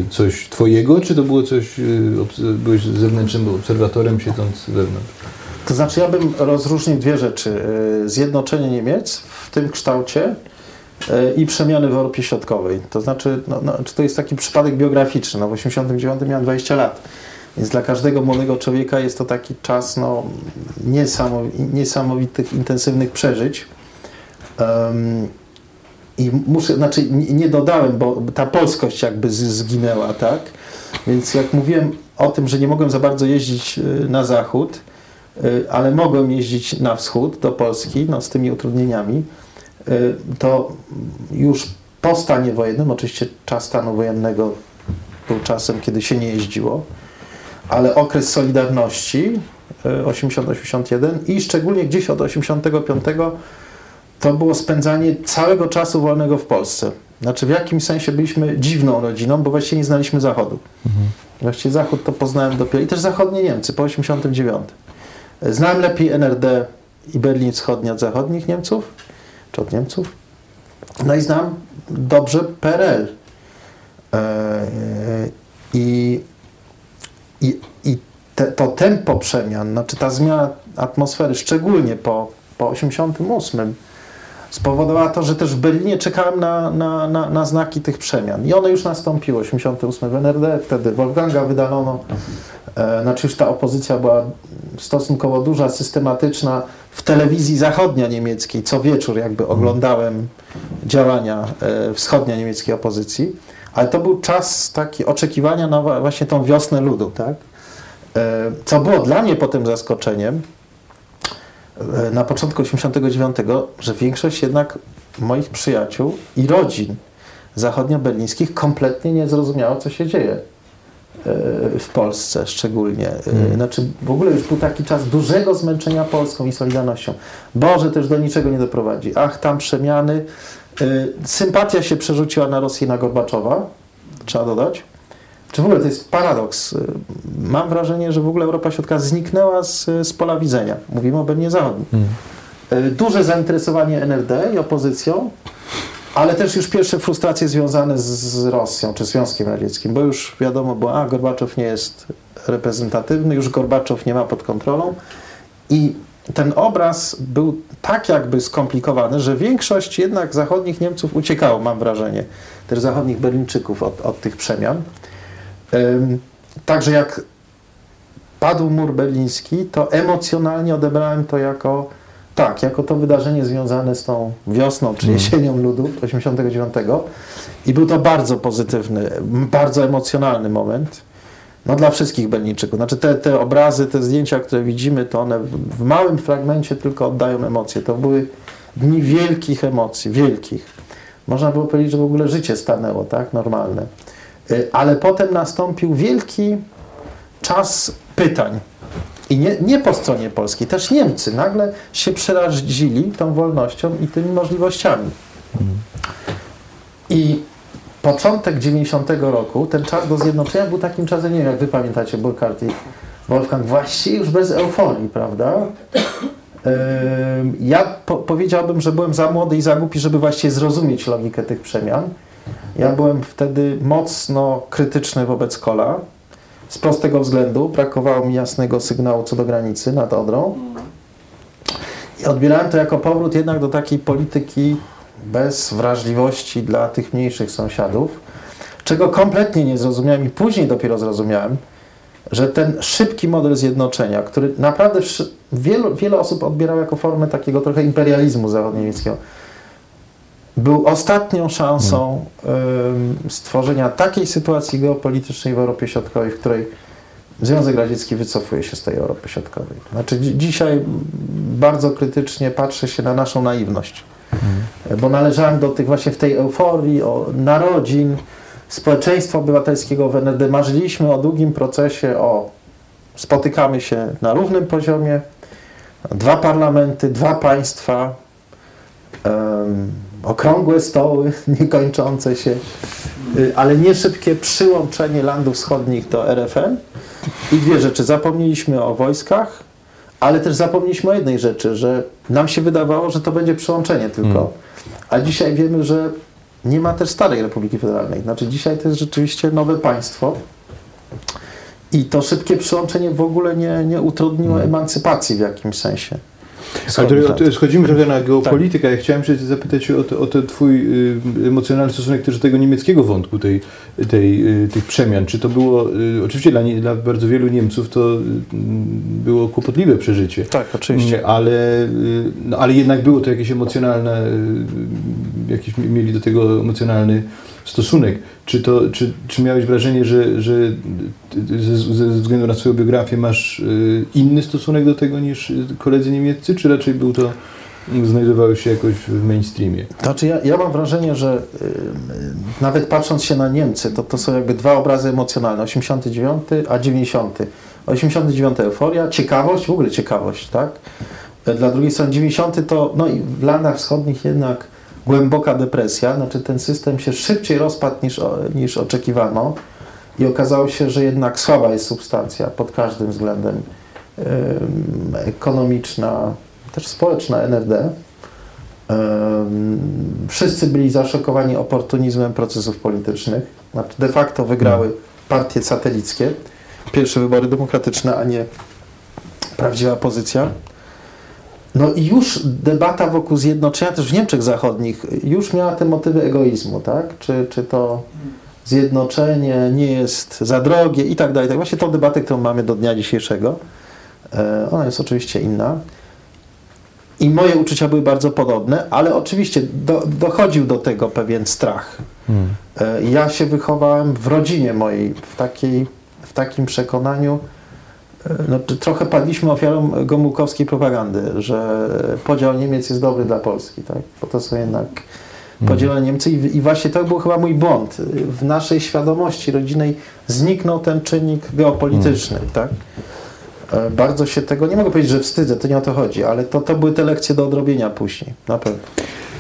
coś Twojego, czy to było coś, y, byłeś zewnętrznym obserwatorem siedząc wewnątrz? To znaczy ja bym rozróżnił dwie rzeczy. Y, Zjednoczenie Niemiec w tym kształcie y, i przemiany w Europie Środkowej. To znaczy, no, no, to jest taki przypadek biograficzny. No, w 89 miałem 20 lat. Więc dla każdego młodego człowieka jest to taki czas no, niesamowi- niesamowitych, intensywnych przeżyć. I muszę, znaczy nie dodałem, bo ta polskość jakby zginęła, tak? Więc jak mówiłem o tym, że nie mogłem za bardzo jeździć y, na zachód, y, ale mogłem jeździć na wschód do Polski, no z tymi utrudnieniami, y, to już po stanie wojennym, oczywiście czas stanu wojennego był czasem, kiedy się nie jeździło, ale okres Solidarności y, 80-81 i szczególnie gdzieś od 85 to było spędzanie całego czasu wolnego w Polsce. Znaczy w jakimś sensie byliśmy dziwną rodziną, bo właściwie nie znaliśmy Zachodu. Właściwie Zachód to poznałem dopiero. I też zachodnie Niemcy po 89. Znałem lepiej NRD i Berlin Wschodni od zachodnich Niemców, czy od Niemców. No i znam dobrze PRL. E, I, i, i te, to tempo przemian, znaczy ta zmiana atmosfery, szczególnie po, po 88, spowodowała to, że też w Berlinie czekałem na, na, na, na znaki tych przemian. I one już nastąpiły. 88 w NRD, wtedy Wolfganga wydalono. E, znaczy już ta opozycja była stosunkowo duża, systematyczna. W telewizji zachodnia niemieckiej co wieczór jakby oglądałem działania e, wschodnia niemieckiej opozycji. Ale to był czas taki oczekiwania na właśnie tą wiosnę ludu, tak? E, Co było dla mnie potem zaskoczeniem, na początku 89, że większość jednak moich przyjaciół i rodzin zachodnioberlińskich kompletnie nie zrozumiało, co się dzieje e, w Polsce szczególnie. E, Mm. Znaczy w ogóle już był taki czas dużego zmęczenia Polską i Solidarnością. Boże, też do niczego nie doprowadzi. Ach, tam przemiany. E, Sympatia się przerzuciła na Rosję na Gorbaczowa, trzeba dodać. Czy w ogóle to jest paradoks? E, Mam wrażenie, że w ogóle Europa Środka zniknęła z, z pola widzenia. Mówimy o Berlinie Zachodnim. E, Duże zainteresowanie NRD i opozycją, ale też już pierwsze frustracje związane z, Rosją czy Związkiem Radzieckim, bo już wiadomo było, a Gorbaczow nie jest reprezentatywny, już Gorbaczow nie ma pod kontrolą i ten obraz był tak jakby skomplikowany, że większość jednak zachodnich Niemców uciekało, mam wrażenie, też zachodnich Berlińczyków od, od tych przemian. Także jak padł mur berliński, to emocjonalnie odebrałem to jako tak, jako to wydarzenie związane z tą wiosną czy Mm. jesienią ludu 89 i był to bardzo pozytywny, bardzo emocjonalny moment. No dla wszystkich Berlińczyków. Znaczy te, te obrazy, te zdjęcia, które widzimy, to one w, w małym fragmencie tylko oddają emocje. To były dni wielkich emocji, wielkich. Można było powiedzieć, że w ogóle życie stanęło, tak, normalne. Y, Ale potem nastąpił wielki czas pytań. I nie, nie po stronie polskiej, też Niemcy nagle się przerazili tą wolnością i tymi możliwościami. I początek 90 roku, ten czas do zjednoczenia był takim czasem, nie wiem jak wy pamiętacie, Burkhardt i Wolfgang, właściwie już bez euforii, prawda? Ja po powiedziałbym, że byłem za młody i za głupi, żeby właściwie zrozumieć logikę tych przemian. Ja byłem wtedy mocno krytyczny wobec Kola. Z prostego względu brakowało mi jasnego sygnału co do granicy nad Odrą. odbierałem to jako powrót jednak do takiej polityki bez wrażliwości dla tych mniejszych sąsiadów, czego kompletnie nie zrozumiałem i później dopiero zrozumiałem, że ten szybki model zjednoczenia, który naprawdę wielu, wiele osób odbierało jako formę takiego trochę imperializmu zachodniemieckiego, był ostatnią szansą stworzenia takiej sytuacji geopolitycznej w Europie Środkowej, w której Związek Radziecki wycofuje się z tej Europy Środkowej. Znaczy dzi- dzisiaj bardzo krytycznie patrzę się na naszą naiwność, bo należałem do tych właśnie w tej euforii o narodzin, społeczeństwa obywatelskiego w NRD. Marzyliśmy o długim procesie, o spotykamy się na równym poziomie, dwa parlamenty, dwa państwa, okrągłe stoły, niekończące się, y, ale nie szybkie przyłączenie landów wschodnich do RFN. I dwie rzeczy. Zapomnieliśmy o wojskach, ale też zapomnieliśmy o jednej rzeczy, że nam się wydawało, że to będzie przyłączenie tylko. Hmm. A dzisiaj wiemy, że nie ma też starej Republiki Federalnej. Znaczy dzisiaj to jest rzeczywiście nowe państwo. I to szybkie przyłączenie w ogóle nie, nie utrudniło emancypacji w jakimś sensie. Ale to, to schodzimy trochę na Tak. geopolitykę. Ja chciałem się zapytać o, to, o ten twój y, emocjonalny stosunek też do tego niemieckiego wątku tej, tej, y, tych przemian. Czy to było, y, oczywiście dla, nie, dla bardzo wielu Niemców to było kłopotliwe przeżycie. Tak, oczywiście. Ale, y, no, ale jednak było to jakieś emocjonalne, jakiś mi- mieli do tego emocjonalny stosunek. Czy, to, czy, czy miałeś wrażenie, że, że ze, ze względu na swoją biografię masz y, inny stosunek do tego niż koledzy niemieccy, czy raczej był to, znajdowały się jakoś w mainstreamie? Znaczy ja, ja mam wrażenie, że y, y, nawet patrząc się na Niemcy, to, to są jakby dwa obrazy emocjonalne, 89 a 90. 89 euforia, ciekawość, w ogóle ciekawość, tak? Dla drugiej strony 90 to, no i w landach wschodnich jednak głęboka depresja, znaczy ten system się szybciej rozpadł niż, niż oczekiwano i okazało się, że jednak słaba jest substancja pod każdym względem em, ekonomiczna, też społeczna NRD. Wszyscy byli zaszokowani oportunizmem procesów politycznych. Znaczy de facto wygrały partie satelickie. Pierwsze wybory demokratyczne, a nie prawdziwa pozycja. No i już debata wokół zjednoczenia, też w Niemczech Zachodnich, już miała te motywy egoizmu, tak? Czy, czy to zjednoczenie nie jest za drogie i tak dalej. Tak właśnie tą debatę, którą mamy do dnia dzisiejszego, e, ona jest oczywiście inna. I moje uczucia były bardzo podobne, ale oczywiście do, dochodził do tego pewien strach. E, Ja się wychowałem w rodzinie mojej, w, takiej, w takim przekonaniu, no, trochę padliśmy ofiarą gomułkowskiej propagandy, że podział Niemiec jest dobry dla Polski, tak? bo to są jednak podzielone Niemcy i, i właśnie to był chyba mój błąd. W naszej świadomości rodzinnej zniknął ten czynnik geopolityczny, tak? E, Bardzo się tego, nie mogę powiedzieć, że wstydzę, to nie o to chodzi, ale to, to były te lekcje do odrobienia później, na pewno.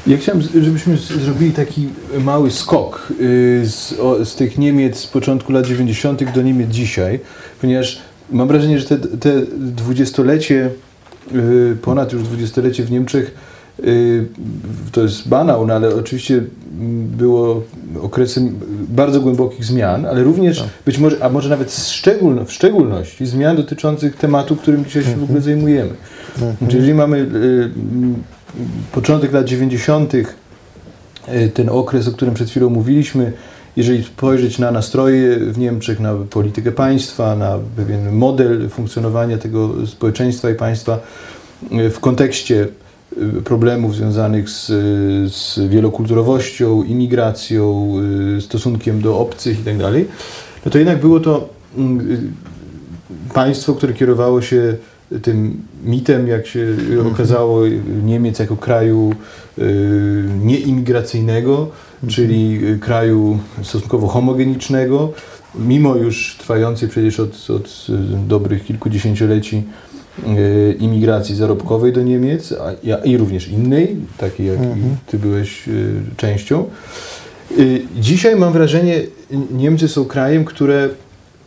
Ja chciałem, żebyśmy zrobili taki mały skok y, z, o, z tych Niemiec z początku lat 90. do Niemiec dzisiaj, ponieważ mam wrażenie, że te, te dwudziestolecie, y, ponad już dwudziestolecie w Niemczech, y, to jest banał, no ale oczywiście mm, było okresem bardzo głębokich zmian, ale również być może, a może nawet szczególno, w szczególności zmian dotyczących tematu, którym dzisiaj się w ogóle zajmujemy. Czyli jeżeli mamy y, początek lat 90., y, ten okres, o którym przed chwilą mówiliśmy, jeżeli spojrzeć na nastroje w Niemczech, na politykę państwa, na pewien model funkcjonowania tego społeczeństwa i państwa y, w kontekście y, problemów związanych z, z wielokulturowością, imigracją, y, stosunkiem do obcych itd., no to jednak było to mm, państwo, które kierowało się tym mitem, jak się okazało, Niemiec jako kraju nieimigracyjnego, czyli y, kraju stosunkowo homogenicznego, mimo już trwającej przecież od, od y, dobrych kilkudziesięcioleci y, imigracji zarobkowej do Niemiec, a, i również innej, takiej jak i ty byłeś częścią. Dzisiaj mam wrażenie, Niemcy są krajem, które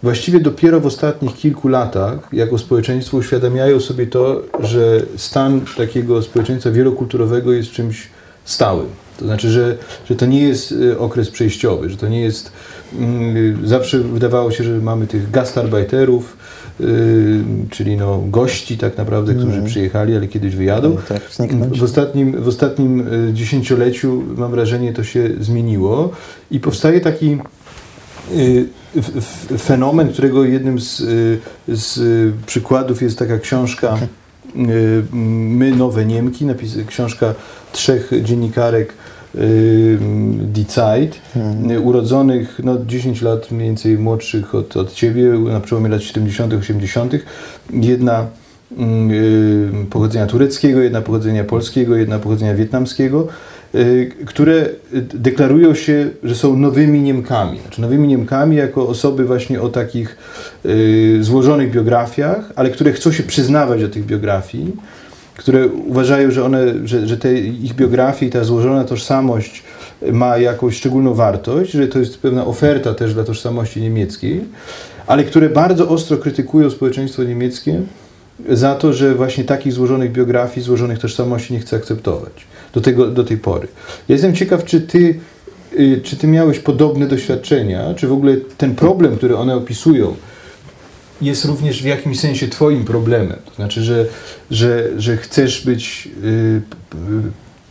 właściwie dopiero w ostatnich kilku latach jako społeczeństwo uświadamiają sobie to, że stan takiego społeczeństwa wielokulturowego jest czymś stałym. To znaczy, że, że to nie jest y, okres przejściowy, że to nie jest mm, zawsze wydawało się, że mamy tych gastarbeiterów, y, czyli no gości tak naprawdę, którzy Mhm. przyjechali, ale kiedyś wyjadą. Tak. W ostatnim, w ostatnim y, dziesięcioleciu, mam wrażenie, to się zmieniło i powstaje taki y, fenomen, którego jednym z, y, z y, przykładów jest taka książka y, My Nowe Niemki, napis, książka trzech dziennikarek y, Die Zeit, y, urodzonych no, 10 lat mniej więcej młodszych od, od ciebie, na przełomie lat 70., 80. Jedna mm, y, pochodzenia tureckiego, jedna pochodzenia polskiego, jedna pochodzenia wietnamskiego, y, które y, deklarują się, że są nowymi Niemkami. Znaczy nowymi Niemkami jako osoby właśnie o takich y, złożonych biografiach, ale które chcą się przyznawać do tych biografii, które uważają, że, one, że, że te ich biografie i ta złożona tożsamość ma jakąś szczególną wartość, że to jest pewna oferta też dla tożsamości niemieckiej, ale które bardzo ostro krytykują społeczeństwo niemieckie za to, że właśnie takich złożonych biografii, złożonych tożsamości nie chce akceptować do, tego, do tej pory. Ja jestem ciekaw, czy ty, y, czy ty miałeś podobne doświadczenia, czy w ogóle ten problem, który one opisują, jest również w jakimś sensie twoim problemem. To znaczy, że, że, że chcesz być y, y,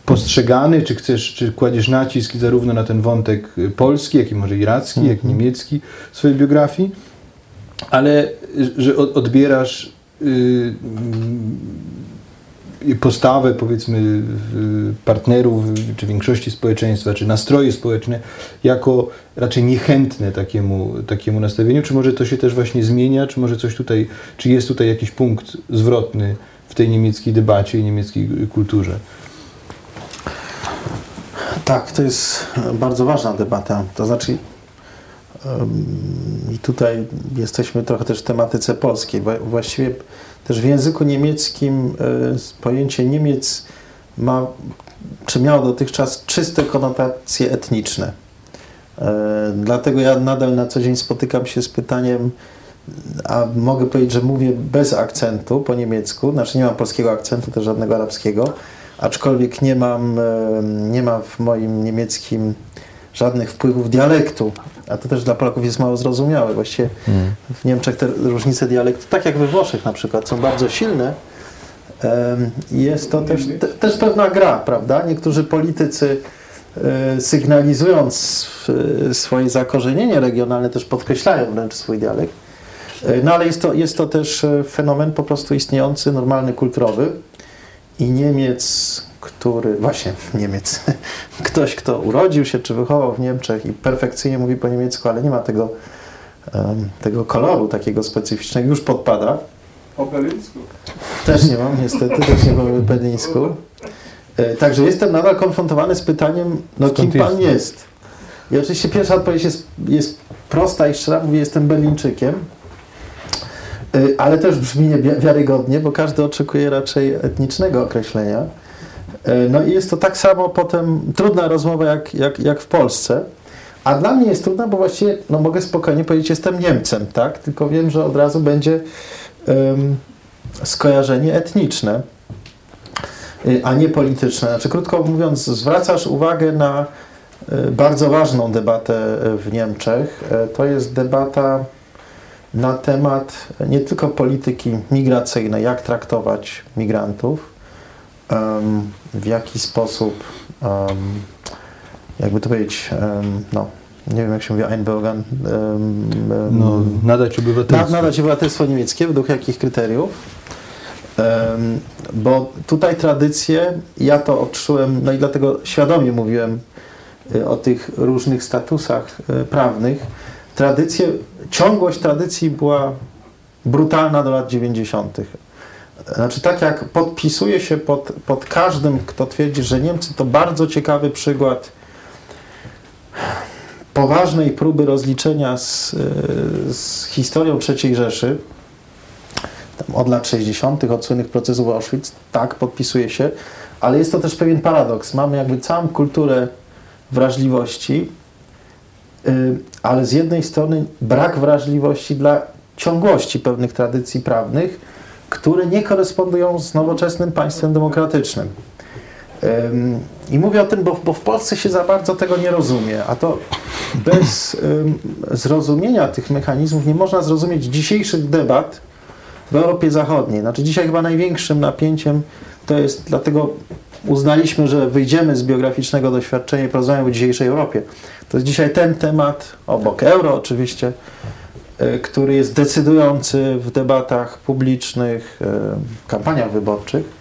postrzegany, czy chcesz, czy kładziesz nacisk zarówno na ten wątek polski, jak i może iracki, jak i Mhm. niemiecki w swojej biografii, ale że od- odbierasz postawę, powiedzmy, partnerów, czy większości społeczeństwa, czy nastroje społeczne, jako raczej niechętne takiemu, takiemu nastawieniu, czy może to się też właśnie zmienia, czy może coś tutaj, czy jest tutaj jakiś punkt zwrotny w tej niemieckiej debacie i niemieckiej kulturze? Tak, to jest bardzo ważna debata. To znaczy, i tutaj jesteśmy trochę też w tematyce polskiej. Wła- Właściwie też w języku niemieckim e, pojęcie Niemiec ma, czy miało dotychczas czyste konotacje etniczne. E, Dlatego ja nadal na co dzień spotykam się z pytaniem, a mogę powiedzieć, że mówię bez akcentu po niemiecku, znaczy nie mam polskiego akcentu, też żadnego arabskiego, aczkolwiek nie mam, e, nie ma w moim niemieckim żadnych wpływów dialektu, a to też dla Polaków jest mało zrozumiałe. Właściwie w Niemczech te różnice dialektu, tak jak we Włoszech na przykład, są bardzo silne. Jest to też, te, też pewna gra, prawda? Niektórzy politycy e, sygnalizując e, swoje zakorzenienie regionalne też podkreślają wręcz swój dialekt. E, No ale jest to, jest to też fenomen po prostu istniejący, normalny, kulturowy. I Niemiec, który, właśnie Niemiec, ktoś, kto urodził się czy wychował w Niemczech i perfekcyjnie mówi po niemiecku, ale nie ma tego, em, tego koloru takiego specyficznego, już podpada. Po berlińsku. Też nie mam, niestety, też nie powiem po berlińsku. E, Także jestem nadal konfrontowany z pytaniem, no Skąd kim pan jesteś? jest? I oczywiście pierwsza odpowiedź jest, jest prosta i szczera, mówię, jestem Berlińczykiem, E, ale też brzmi niewiarygodnie, bo każdy oczekuje raczej etnicznego określenia. E, No i jest to tak samo potem trudna rozmowa jak, jak, jak w Polsce. A dla mnie jest trudna, bo właściwie no mogę spokojnie powiedzieć, jestem Niemcem, tak? Tylko wiem, że od razu będzie em, skojarzenie etniczne, y, a nie polityczne. Znaczy, krótko mówiąc, zwracasz uwagę na y, bardzo ważną debatę y, w Niemczech. To jest debata na temat nie tylko polityki migracyjnej, jak traktować migrantów, w jaki sposób, jakby to powiedzieć, no, nie wiem jak się mówi, Einbürgern, No, nadać na, obywatelstwo. nadać obywatelstwo niemieckie według jakich kryteriów? Bo tutaj tradycje, ja to odczułem, no i dlatego świadomie mówiłem y, o tych różnych statusach y, prawnych. Tradycje, ciągłość tradycji była brutalna do lat 90. Znaczy tak jak podpisuje się pod, pod każdym, kto twierdzi, że Niemcy to bardzo ciekawy przykład poważnej próby rozliczenia z, z historią III Rzeszy, od lat 60., od słynnych procesów Auschwitz, tak, podpisuje się, ale jest to też pewien paradoks. Mamy jakby całą kulturę wrażliwości, y, ale z jednej strony brak wrażliwości dla ciągłości pewnych tradycji prawnych, które nie korespondują z nowoczesnym państwem demokratycznym. Ym, I mówię o tym, bo, bo w Polsce się za bardzo tego nie rozumie, a to bez ym, zrozumienia tych mechanizmów nie można zrozumieć dzisiejszych debat w Europie Zachodniej. Znaczy dzisiaj chyba największym napięciem to jest, dlatego uznaliśmy, że wyjdziemy z biograficznego doświadczenia i porozmawiamy o dzisiejszej Europie. To jest dzisiaj ten temat, obok euro oczywiście, który jest decydujący w debatach publicznych, y, kampaniach wyborczych.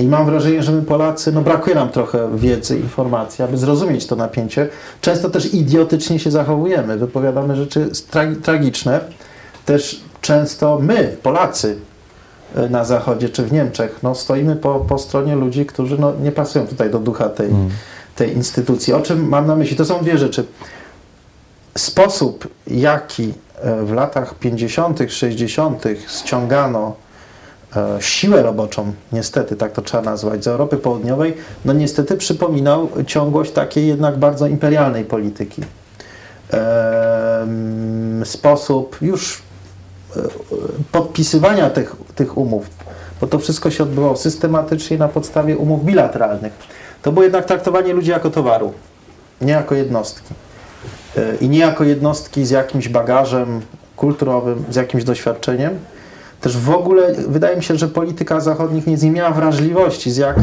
I mam wrażenie, że my Polacy, no brakuje nam trochę wiedzy, informacji, aby zrozumieć to napięcie. Często też idiotycznie się zachowujemy, wypowiadamy rzeczy tra- tragiczne. Też często my, Polacy y, na Zachodzie czy w Niemczech, no stoimy po, po stronie ludzi, którzy no, nie pasują tutaj do ducha tej, tej instytucji. O czym mam na myśli? To są dwie rzeczy. Sposób, jaki e, w latach 50., 60. ściągano e, siłę roboczą, niestety tak to trzeba nazwać, z Europy Południowej, no niestety przypominał ciągłość takiej jednak bardzo imperialnej polityki. Em, Sposób już e, podpisywania tych, tych umów, bo to wszystko się odbywało systematycznie na podstawie umów bilateralnych. To było jednak traktowanie ludzi jako towaru, nie jako jednostki. E, I nie jako jednostki z jakimś bagażem kulturowym, z jakimś doświadczeniem. Też w ogóle wydaje mi się, że polityka zachodnich nie, nie miała wrażliwości, z jak e,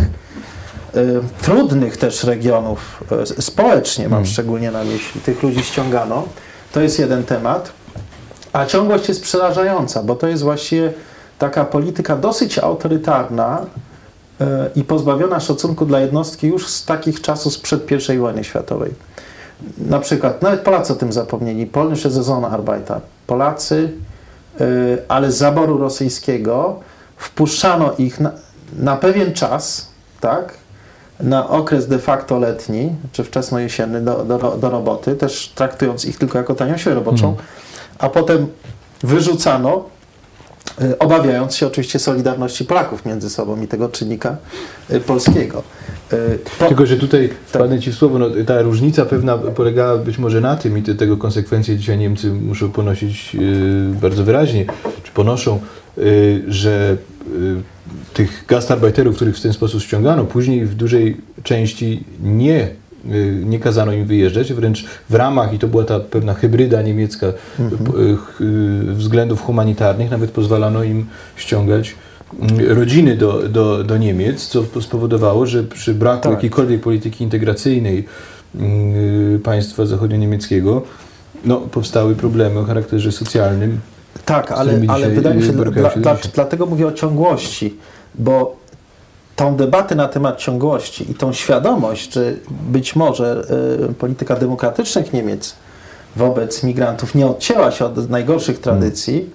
trudnych też regionów e, społecznie, mam szczególnie na myśli, tych ludzi ściągano. To jest jeden temat. A ciągłość jest przerażająca, bo to jest właściwie taka polityka dosyć autorytarna i pozbawiona szacunku dla jednostki już z takich czasów sprzed I wojny światowej. Na przykład, nawet Polacy o tym zapomnieli, polnische Saisonarbeiter. Polacy, e, ale z zaboru rosyjskiego wpuszczano ich na, na pewien czas, tak, na okres de facto letni, czy wczesnojesienny do, do, do roboty, też traktując ich tylko jako tanią siłę roboczą, a potem wyrzucano, y, obawiając się oczywiście solidarności Polaków między sobą i tego czynnika y, polskiego. Po- Tylko, że tutaj wpadnę Ci w słowo, no, ta różnica pewna polegała być może na tym i te, tego konsekwencje dzisiaj Niemcy muszą ponosić y, bardzo wyraźnie, czy ponoszą, y, że y, tych gastarbeiterów, których w ten sposób ściągano, później w dużej części nie, nie kazano im wyjeżdżać, wręcz w ramach, i to była ta pewna hybryda niemiecka p- y, y, względów humanitarnych, nawet pozwalano im ściągać mm, rodziny do, do, do Niemiec, co spowodowało, że przy braku Tak. jakiejkolwiek polityki integracyjnej mm, państwa zachodnio-niemieckiego no, powstały problemy o charakterze socjalnym. Tak, ale, ale wydaje mi się, dla, dla, dlatego mówię o ciągłości, bo tą debatę na temat ciągłości i tą świadomość, że być może y, polityka demokratycznych Niemiec wobec migrantów nie odcięła się od najgorszych tradycji,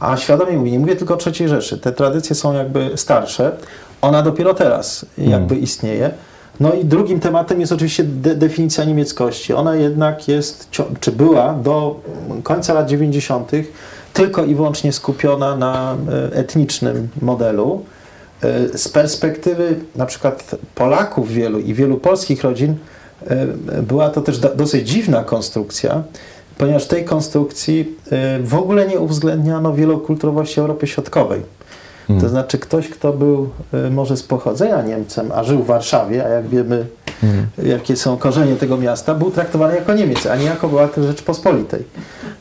a świadomie mówię, nie mówię tylko o III Rzeszy, te tradycje są jakby starsze, ona dopiero teraz jakby istnieje. No i drugim tematem jest oczywiście de definicja niemieckości. Ona jednak jest, czy była do końca lat 90. tylko i wyłącznie skupiona na e, etnicznym modelu. E, Z perspektywy na przykład Polaków wielu i wielu polskich rodzin e, była to też do- dosyć dziwna konstrukcja, ponieważ w tej konstrukcji e, w ogóle nie uwzględniano wielokulturowości Europy Środkowej. To znaczy ktoś, kto był może z pochodzenia Niemcem, a żył w Warszawie, a jak wiemy, jakie są korzenie tego miasta, był traktowany jako Niemiec, a nie jako obywatel Rzeczpospolitej.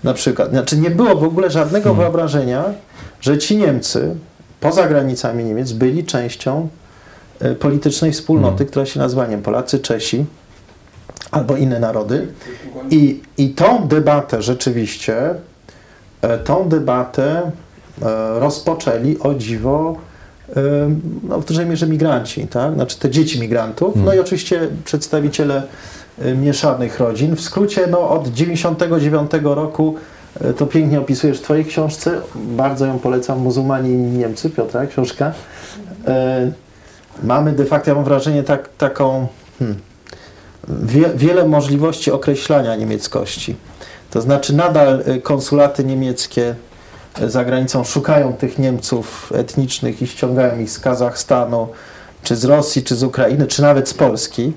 Na przykład. Znaczy nie było w ogóle żadnego wyobrażenia, że ci Niemcy poza granicami Niemiec byli częścią e, politycznej wspólnoty, która się nazywa nie Polacy, Czesi albo inne narody. I, I tą debatę rzeczywiście, e, tą debatę e, rozpoczęli o dziwo no, w dużej mierze migranci, tak? znaczy te dzieci migrantów, no i oczywiście przedstawiciele mieszanych rodzin. W skrócie no, od 99 roku to pięknie opisujesz w Twojej książce, bardzo ją polecam, Muzułmani i Niemcy, Piotra, książka. E, mamy de facto, ja mam wrażenie, tak, taką hmm, wie, wiele możliwości określania niemieckości. To znaczy nadal y, konsulaty niemieckie za granicą szukają tych Niemców etnicznych i ściągają ich z Kazachstanu, czy z Rosji, czy z Ukrainy, czy nawet z Polski,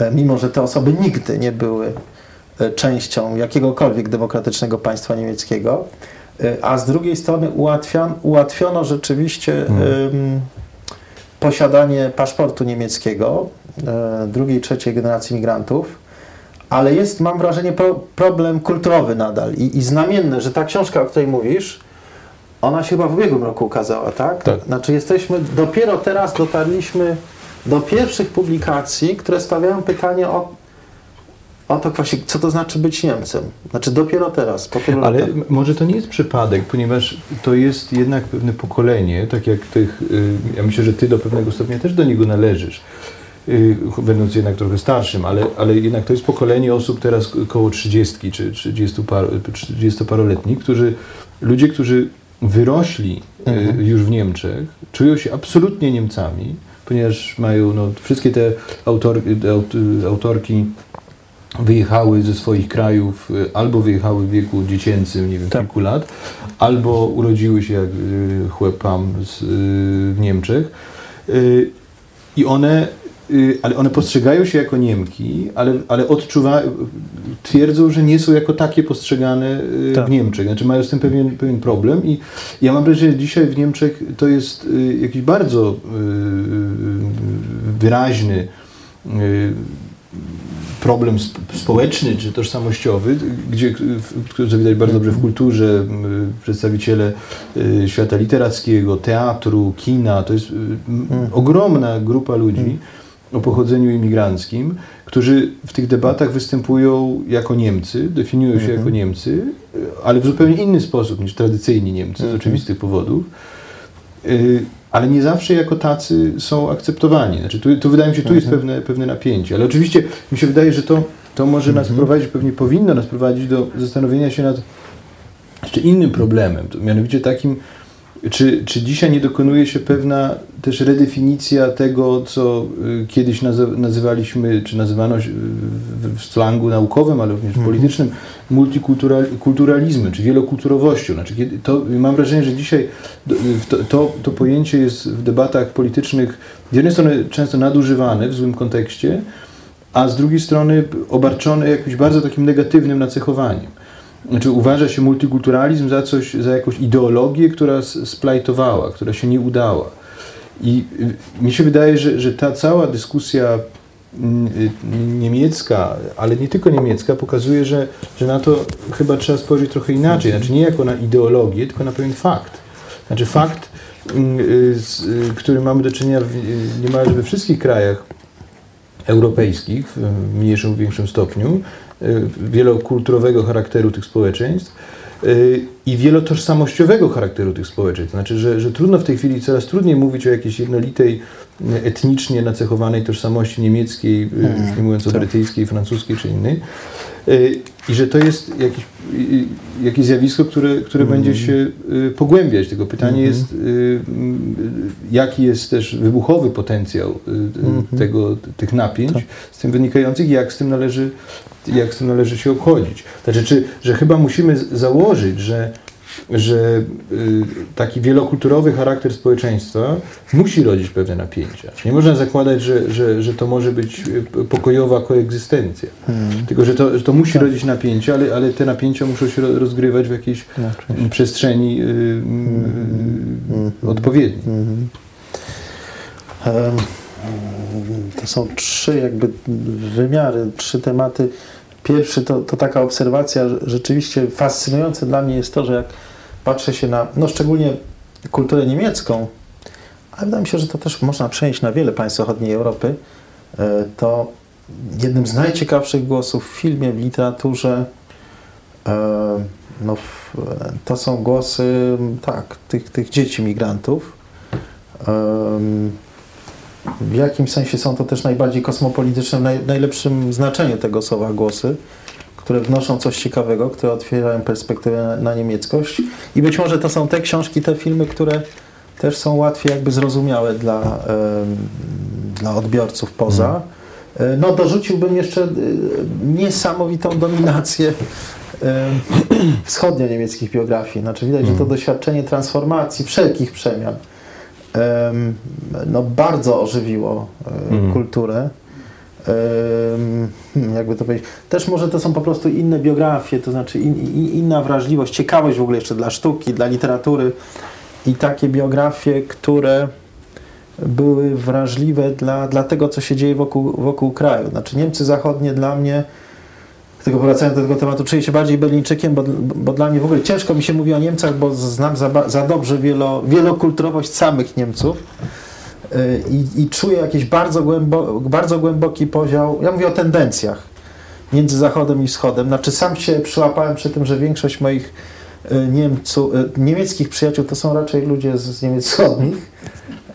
E, mimo że te osoby nigdy nie były e, częścią jakiegokolwiek demokratycznego państwa niemieckiego. E, A z drugiej strony ułatwian, ułatwiono rzeczywiście em, posiadanie paszportu niemieckiego e, drugiej, trzeciej generacji migrantów, ale jest, mam wrażenie, pro, problem kulturowy nadal i, i znamienne, że ta książka, o której mówisz, ona się chyba w ubiegłym roku ukazała, tak? Tak. Znaczy jesteśmy, dopiero teraz dotarliśmy do pierwszych publikacji, które stawiają pytanie o, o to właśnie, co to znaczy być Niemcem. Znaczy dopiero teraz, po tylu Ale latach. może to nie jest przypadek, ponieważ to jest jednak pewne pokolenie, tak jak tych, y, ja myślę, że ty do pewnego stopnia też do niego należysz, y, będąc jednak trochę starszym, ale, ale jednak to jest pokolenie osób teraz ko- koło 30 czy 30 par, 30-paroletnich, którzy, ludzie, którzy wyrośli y, Mhm. już w Niemczech, czują się absolutnie Niemcami, ponieważ mają no, wszystkie te autor, te aut, autorki wyjechały ze swoich krajów, y, albo wyjechały w wieku dziecięcym, nie wiem, Tak. kilku lat, albo urodziły się jak y, chłopam y, w Niemczech. I one, ale one postrzegają się jako Niemki, ale, ale odczuwają, twierdzą, że nie są jako takie postrzegane Tak. w Niemczech. Znaczy mają z tym pewien, pewien problem i ja mam wrażenie, że dzisiaj w Niemczech to jest jakiś bardzo wyraźny problem sp- społeczny czy tożsamościowy, gdzie, który widać bardzo dobrze w kulturze, przedstawiciele y, świata literackiego, teatru, kina, to jest y, m, ogromna grupa ludzi o pochodzeniu imigranckim, którzy w tych debatach występują jako Niemcy, definiują się jako Niemcy, y, ale w zupełnie inny sposób niż tradycyjni Niemcy z oczywistych powodów. Ale nie zawsze jako tacy są akceptowani. Znaczy, tu, tu wydaje mi się, tu jest pewne, pewne napięcie. Ale oczywiście mi się wydaje, że to, to może nas prowadzić, pewnie powinno nas prowadzić do zastanowienia się nad jeszcze innym problemem, to mianowicie takim, czy, czy dzisiaj nie dokonuje się pewna też redefinicja tego, co y, kiedyś nazy- nazywaliśmy, czy nazywano w, slangu naukowym, ale również politycznym, multikulturalizmem, czy wielokulturowością. Znaczy, to, mam wrażenie, że dzisiaj y, to, to, to pojęcie jest w debatach politycznych z jednej strony często nadużywane w złym kontekście, a z drugiej strony obarczone jakimś bardzo takim negatywnym nacechowaniem. Znaczy uważa się multikulturalizm za coś, za jakąś ideologię, która splajtowała, która się nie udała. I mi się wydaje, że, że ta cała dyskusja mm, y, niemiecka, ale nie tylko niemiecka, pokazuje, że, że na to chyba trzeba spojrzeć trochę inaczej. Znaczy nie jako na ideologię, tylko na pewien fakt. Znaczy fakt, mm, y, z y, którym mamy do czynienia w, niemalże we wszystkich krajach europejskich w mniejszym większym stopniu, wielokulturowego charakteru tych społeczeństw y, i wielotożsamościowego charakteru tych społeczeństw. Znaczy, że, że trudno w tej chwili coraz trudniej mówić o jakiejś jednolitej, y, etnicznie nacechowanej tożsamości niemieckiej, y, już nie mówiąc o brytyjskiej, francuskiej czy innej. Y, I że to jest jakieś, y, jakieś zjawisko, które, które będzie się y, pogłębiać. Tylko pytanie jest, y, mm, jaki jest też wybuchowy potencjał y, y, tego, tych napięć z tym wynikających i jak z tym należy, jak z tym należy się obchodzić. Znaczy, czy, że chyba musimy założyć, że że y, taki wielokulturowy charakter społeczeństwa musi rodzić pewne napięcia. Nie można zakładać, że, że, że to może być y, pokojowa koegzystencja. Tylko, że to, że to musi rodzić napięcia, ale, ale te napięcia muszą się ro- rozgrywać w jakiejś No, oczywiście. przestrzeni y, y, odpowiedniej. Em, To są trzy jakby wymiary, trzy tematy. Pierwszy to, to taka obserwacja, rzeczywiście fascynujące dla mnie jest to, że jak patrzę się na, no szczególnie kulturę niemiecką, ale wydaje mi się, że to też można przenieść na wiele państw zachodniej Europy, e, to jednym z najciekawszych głosów w filmie, w literaturze, e, no, to są głosy, tak, tych, tych dzieci migrantów. Em, w jakimś sensie są to też najbardziej kosmopolityczne, w naj, najlepszym znaczeniu tego słowa głosy, które wnoszą coś ciekawego, które otwierają perspektywę na, niemieckość. I być może to są te książki, te filmy, które też są łatwiej jakby zrozumiałe dla, dla odbiorców poza. E, No dorzuciłbym jeszcze e, niesamowitą dominację e, wschodnio-niemieckich biografii. Znaczy widać, że to doświadczenie transformacji, wszelkich przemian em, no bardzo ożywiło Mhm. kulturę. Jakby to powiedzieć. Też może to są po prostu inne biografie, to znaczy in, in, inna wrażliwość, ciekawość w ogóle jeszcze dla sztuki, dla literatury i takie biografie, które były wrażliwe dla, dla tego, co się dzieje wokół, wokół kraju. Znaczy Niemcy zachodnie dla mnie, tylko wracając do tego tematu, czuję się bardziej Berlińczykiem, bo, bo dla mnie w ogóle ciężko mi się mówi o Niemcach, bo znam za, za dobrze wielo, wielokulturowość samych Niemców. Y, I, I czuję jakiś bardzo, głębo, bardzo głęboki podział. Ja mówię o tendencjach między Zachodem i Wschodem. Znaczy sam się przyłapałem przy tym, że większość moich y, Niemcu, y, niemieckich przyjaciół to są raczej ludzie z, Niemiec wschodnich,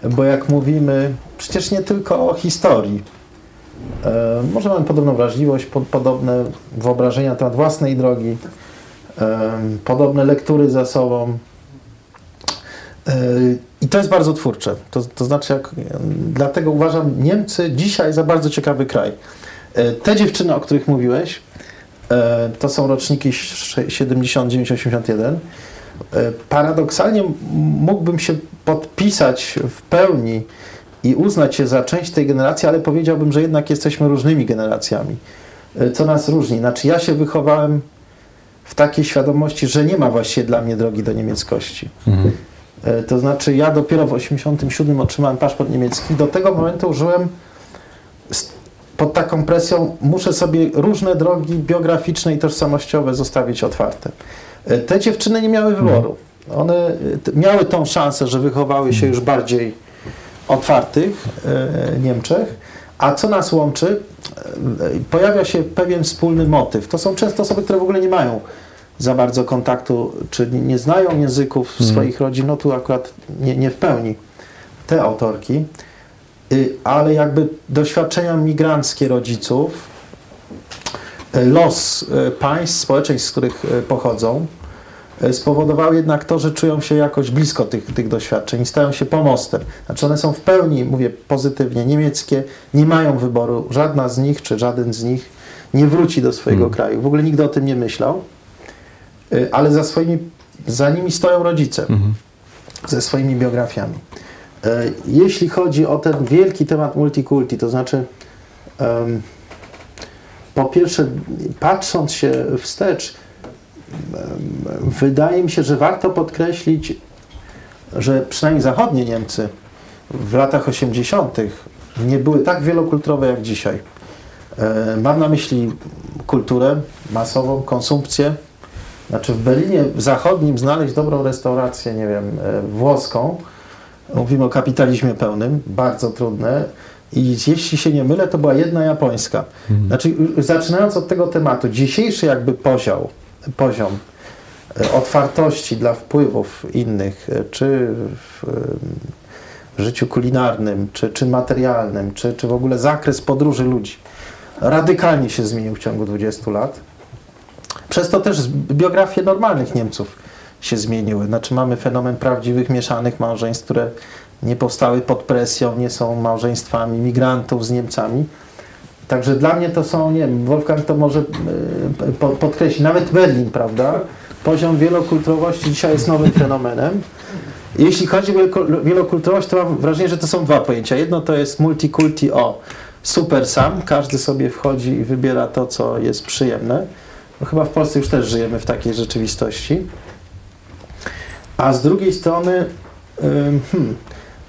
bo jak mówimy, przecież nie tylko o historii. E, może mamy podobną wrażliwość, po, podobne wyobrażenia na temat własnej drogi, e, podobne lektury za sobą. E, I to jest bardzo twórcze. To, to znaczy, jak, dlatego uważam Niemcy dzisiaj za bardzo ciekawy kraj. E, Te dziewczyny, o których mówiłeś, e, to są roczniki 70-91. E, Paradoksalnie mógłbym się podpisać w pełni i uznać się za część tej generacji, ale powiedziałbym, że jednak jesteśmy różnymi generacjami. Co nas różni? Znaczy, ja się wychowałem w takiej świadomości, że nie ma właściwie dla mnie drogi do niemieckości. Mhm. E, To znaczy, ja dopiero w 87 otrzymałem paszport niemiecki. Do tego momentu żyłem pod taką presją, muszę sobie różne drogi biograficzne i tożsamościowe zostawić otwarte. E, Te dziewczyny nie miały wyboru. One e, miały tą szansę, że wychowały się już bardziej otwartych Niemczech. A co nas łączy? Pojawia się pewien wspólny motyw. To są często osoby, które w ogóle nie mają za bardzo kontaktu, czy nie- znają języków swoich rodzin, no tu akurat nie, nie w pełni te autorki, Y, ale jakby doświadczenia migranckie rodziców, y, los y, państw, społeczeństw, z których pochodzą, spowodowały jednak to, że czują się jakoś blisko tych, tych doświadczeń i stają się pomostem. Znaczy one są w pełni, mówię pozytywnie, niemieckie, nie mają wyboru. Żadna z nich, czy żaden z nich nie wróci do swojego Mm. kraju. W ogóle nigdy o tym nie myślał, ale za, swoimi, za nimi stoją rodzice Mhm. ze swoimi biografiami. E, Jeśli chodzi o ten wielki temat multikulti, to znaczy po pierwsze, patrząc się wstecz, wydaje mi się, że warto podkreślić, że przynajmniej zachodnie Niemcy w latach 80. nie były tak wielokulturowe jak dzisiaj. E, Mam na myśli kulturę masową, konsumpcję. Znaczy w Berlinie zachodnim znaleźć dobrą restaurację, nie wiem, e, włoską, mówimy o kapitalizmie pełnym, bardzo trudne. I jeśli się nie mylę, to była jedna japońska. Znaczy, y, zaczynając od tego tematu, dzisiejszy jakby poziom, poziom e, otwartości dla wpływów innych, e, czy w życiu kulinarnym, czy, czy materialnym, czy, czy w ogóle zakres podróży ludzi, radykalnie się zmienił w ciągu 20 lat. Przez to też biografie normalnych Niemców się zmieniły. Znaczy mamy fenomen prawdziwych mieszanych małżeństw, które nie powstały pod presją, nie są małżeństwami migrantów z Niemcami. Także dla mnie to są, nie wiem, Wolfgang to może e, po- podkreślić, nawet Berlin, prawda? Poziom wielokulturowości dzisiaj jest nowym fenomenem. Jeśli chodzi o wielokulturowość, to mam wrażenie, że to są dwa pojęcia. Jedno to jest multikulti o super sam, każdy sobie wchodzi i wybiera to, co jest przyjemne. No chyba w Polsce już też żyjemy w takiej rzeczywistości. A z drugiej strony hmm,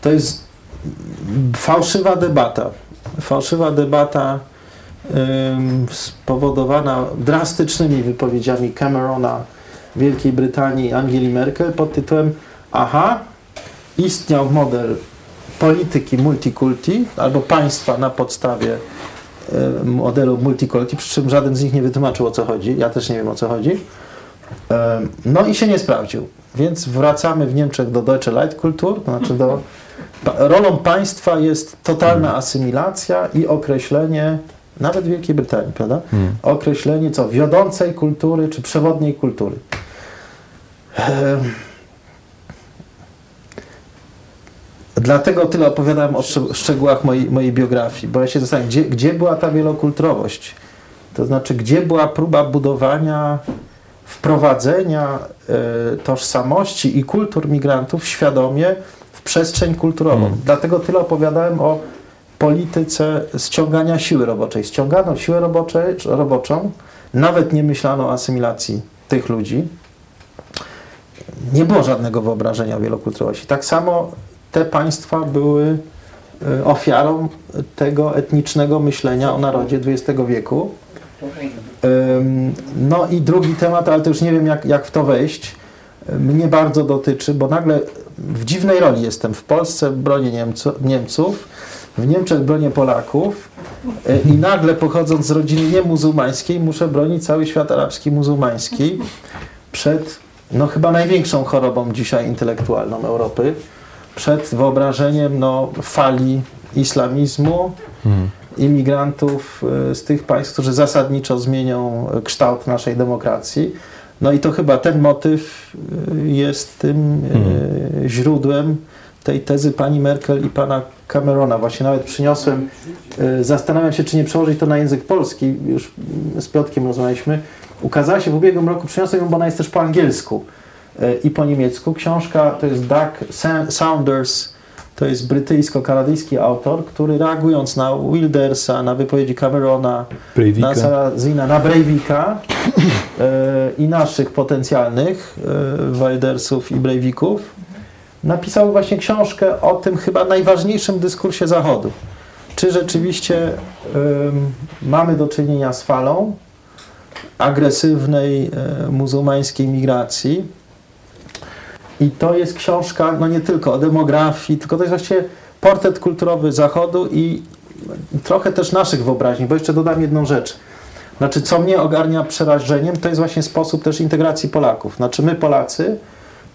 to jest fałszywa debata. Fałszywa debata spowodowana drastycznymi wypowiedziami Camerona, Wielkiej Brytanii, Angeli Merkel pod tytułem aha, istniał model polityki multikulti albo państwa na podstawie modelu multikulti, przy czym żaden z nich nie wytłumaczył o co chodzi. Ja też nie wiem o co chodzi. E, No i się nie sprawdził. Więc wracamy w Niemczech do Deutsche Leitkultur, to znaczy do rolą państwa jest totalna asymilacja i określenie, nawet w Wielkiej Brytanii, prawda? Mhm. Określenie co wiodącej kultury czy przewodniej kultury. Dlatego tyle opowiadałem o szczeg- szczegółach mojej, mojej biografii, bo ja się zastanawiam, gdzie, gdzie była ta wielokulturowość? To znaczy, gdzie była próba budowania, wprowadzenia e, tożsamości i kultur migrantów świadomie w przestrzeń kulturową. Mm. Dlatego tyle opowiadałem o polityce ściągania siły roboczej. Ściągano siłę roboczą, nawet nie myślano o asymilacji tych ludzi. Nie było żadnego wyobrażenia o wielokulturowości. Tak samo te państwa były y, ofiarą tego etnicznego myślenia o narodzie XX wieku. No i drugi temat, ale to już nie wiem jak, jak w to wejść, mnie bardzo dotyczy, bo nagle w dziwnej roli jestem. W Polsce bronię Niemco, Niemców, w Niemczech bronię Polaków y, i nagle pochodząc z rodziny niemuzułmańskiej muszę bronić cały świat arabski muzułmański przed no chyba największą chorobą dzisiaj intelektualną Europy, przed wyobrażeniem no, fali islamizmu, imigrantów y, z tych państw, którzy zasadniczo zmienią y, kształt naszej demokracji. No i to chyba ten motyw y, jest tym y, źródłem tej tezy pani Merkel i pana Camerona. Właśnie nawet przyniosłem, zastanawiam się, czy nie przełożyć to na język polski, już mm, z Piotkiem rozmawialiśmy. Ukazała się w ubiegłym roku, przyniosłem ją, bo ona jest też po angielsku i po niemiecku. Książka to jest Doug Sa- Saunders, to jest brytyjsko-kanadyjski autor, który reagując na Wildersa, na wypowiedzi Camerona, Breivika. na Sarazina, na Breivika e, i naszych potencjalnych e, Wildersów i Breivików, napisał właśnie książkę o tym chyba najważniejszym dyskursie Zachodu. Czy rzeczywiście mamy do czynienia z falą agresywnej e, muzułmańskiej migracji, i to jest książka, no nie tylko o demografii, tylko to jest właściwie portret kulturowy Zachodu i trochę też naszych wyobraźni, bo jeszcze dodam jedną rzecz. Znaczy, co mnie ogarnia przerażeniem, to jest właśnie sposób też integracji Polaków. Znaczy, my Polacy,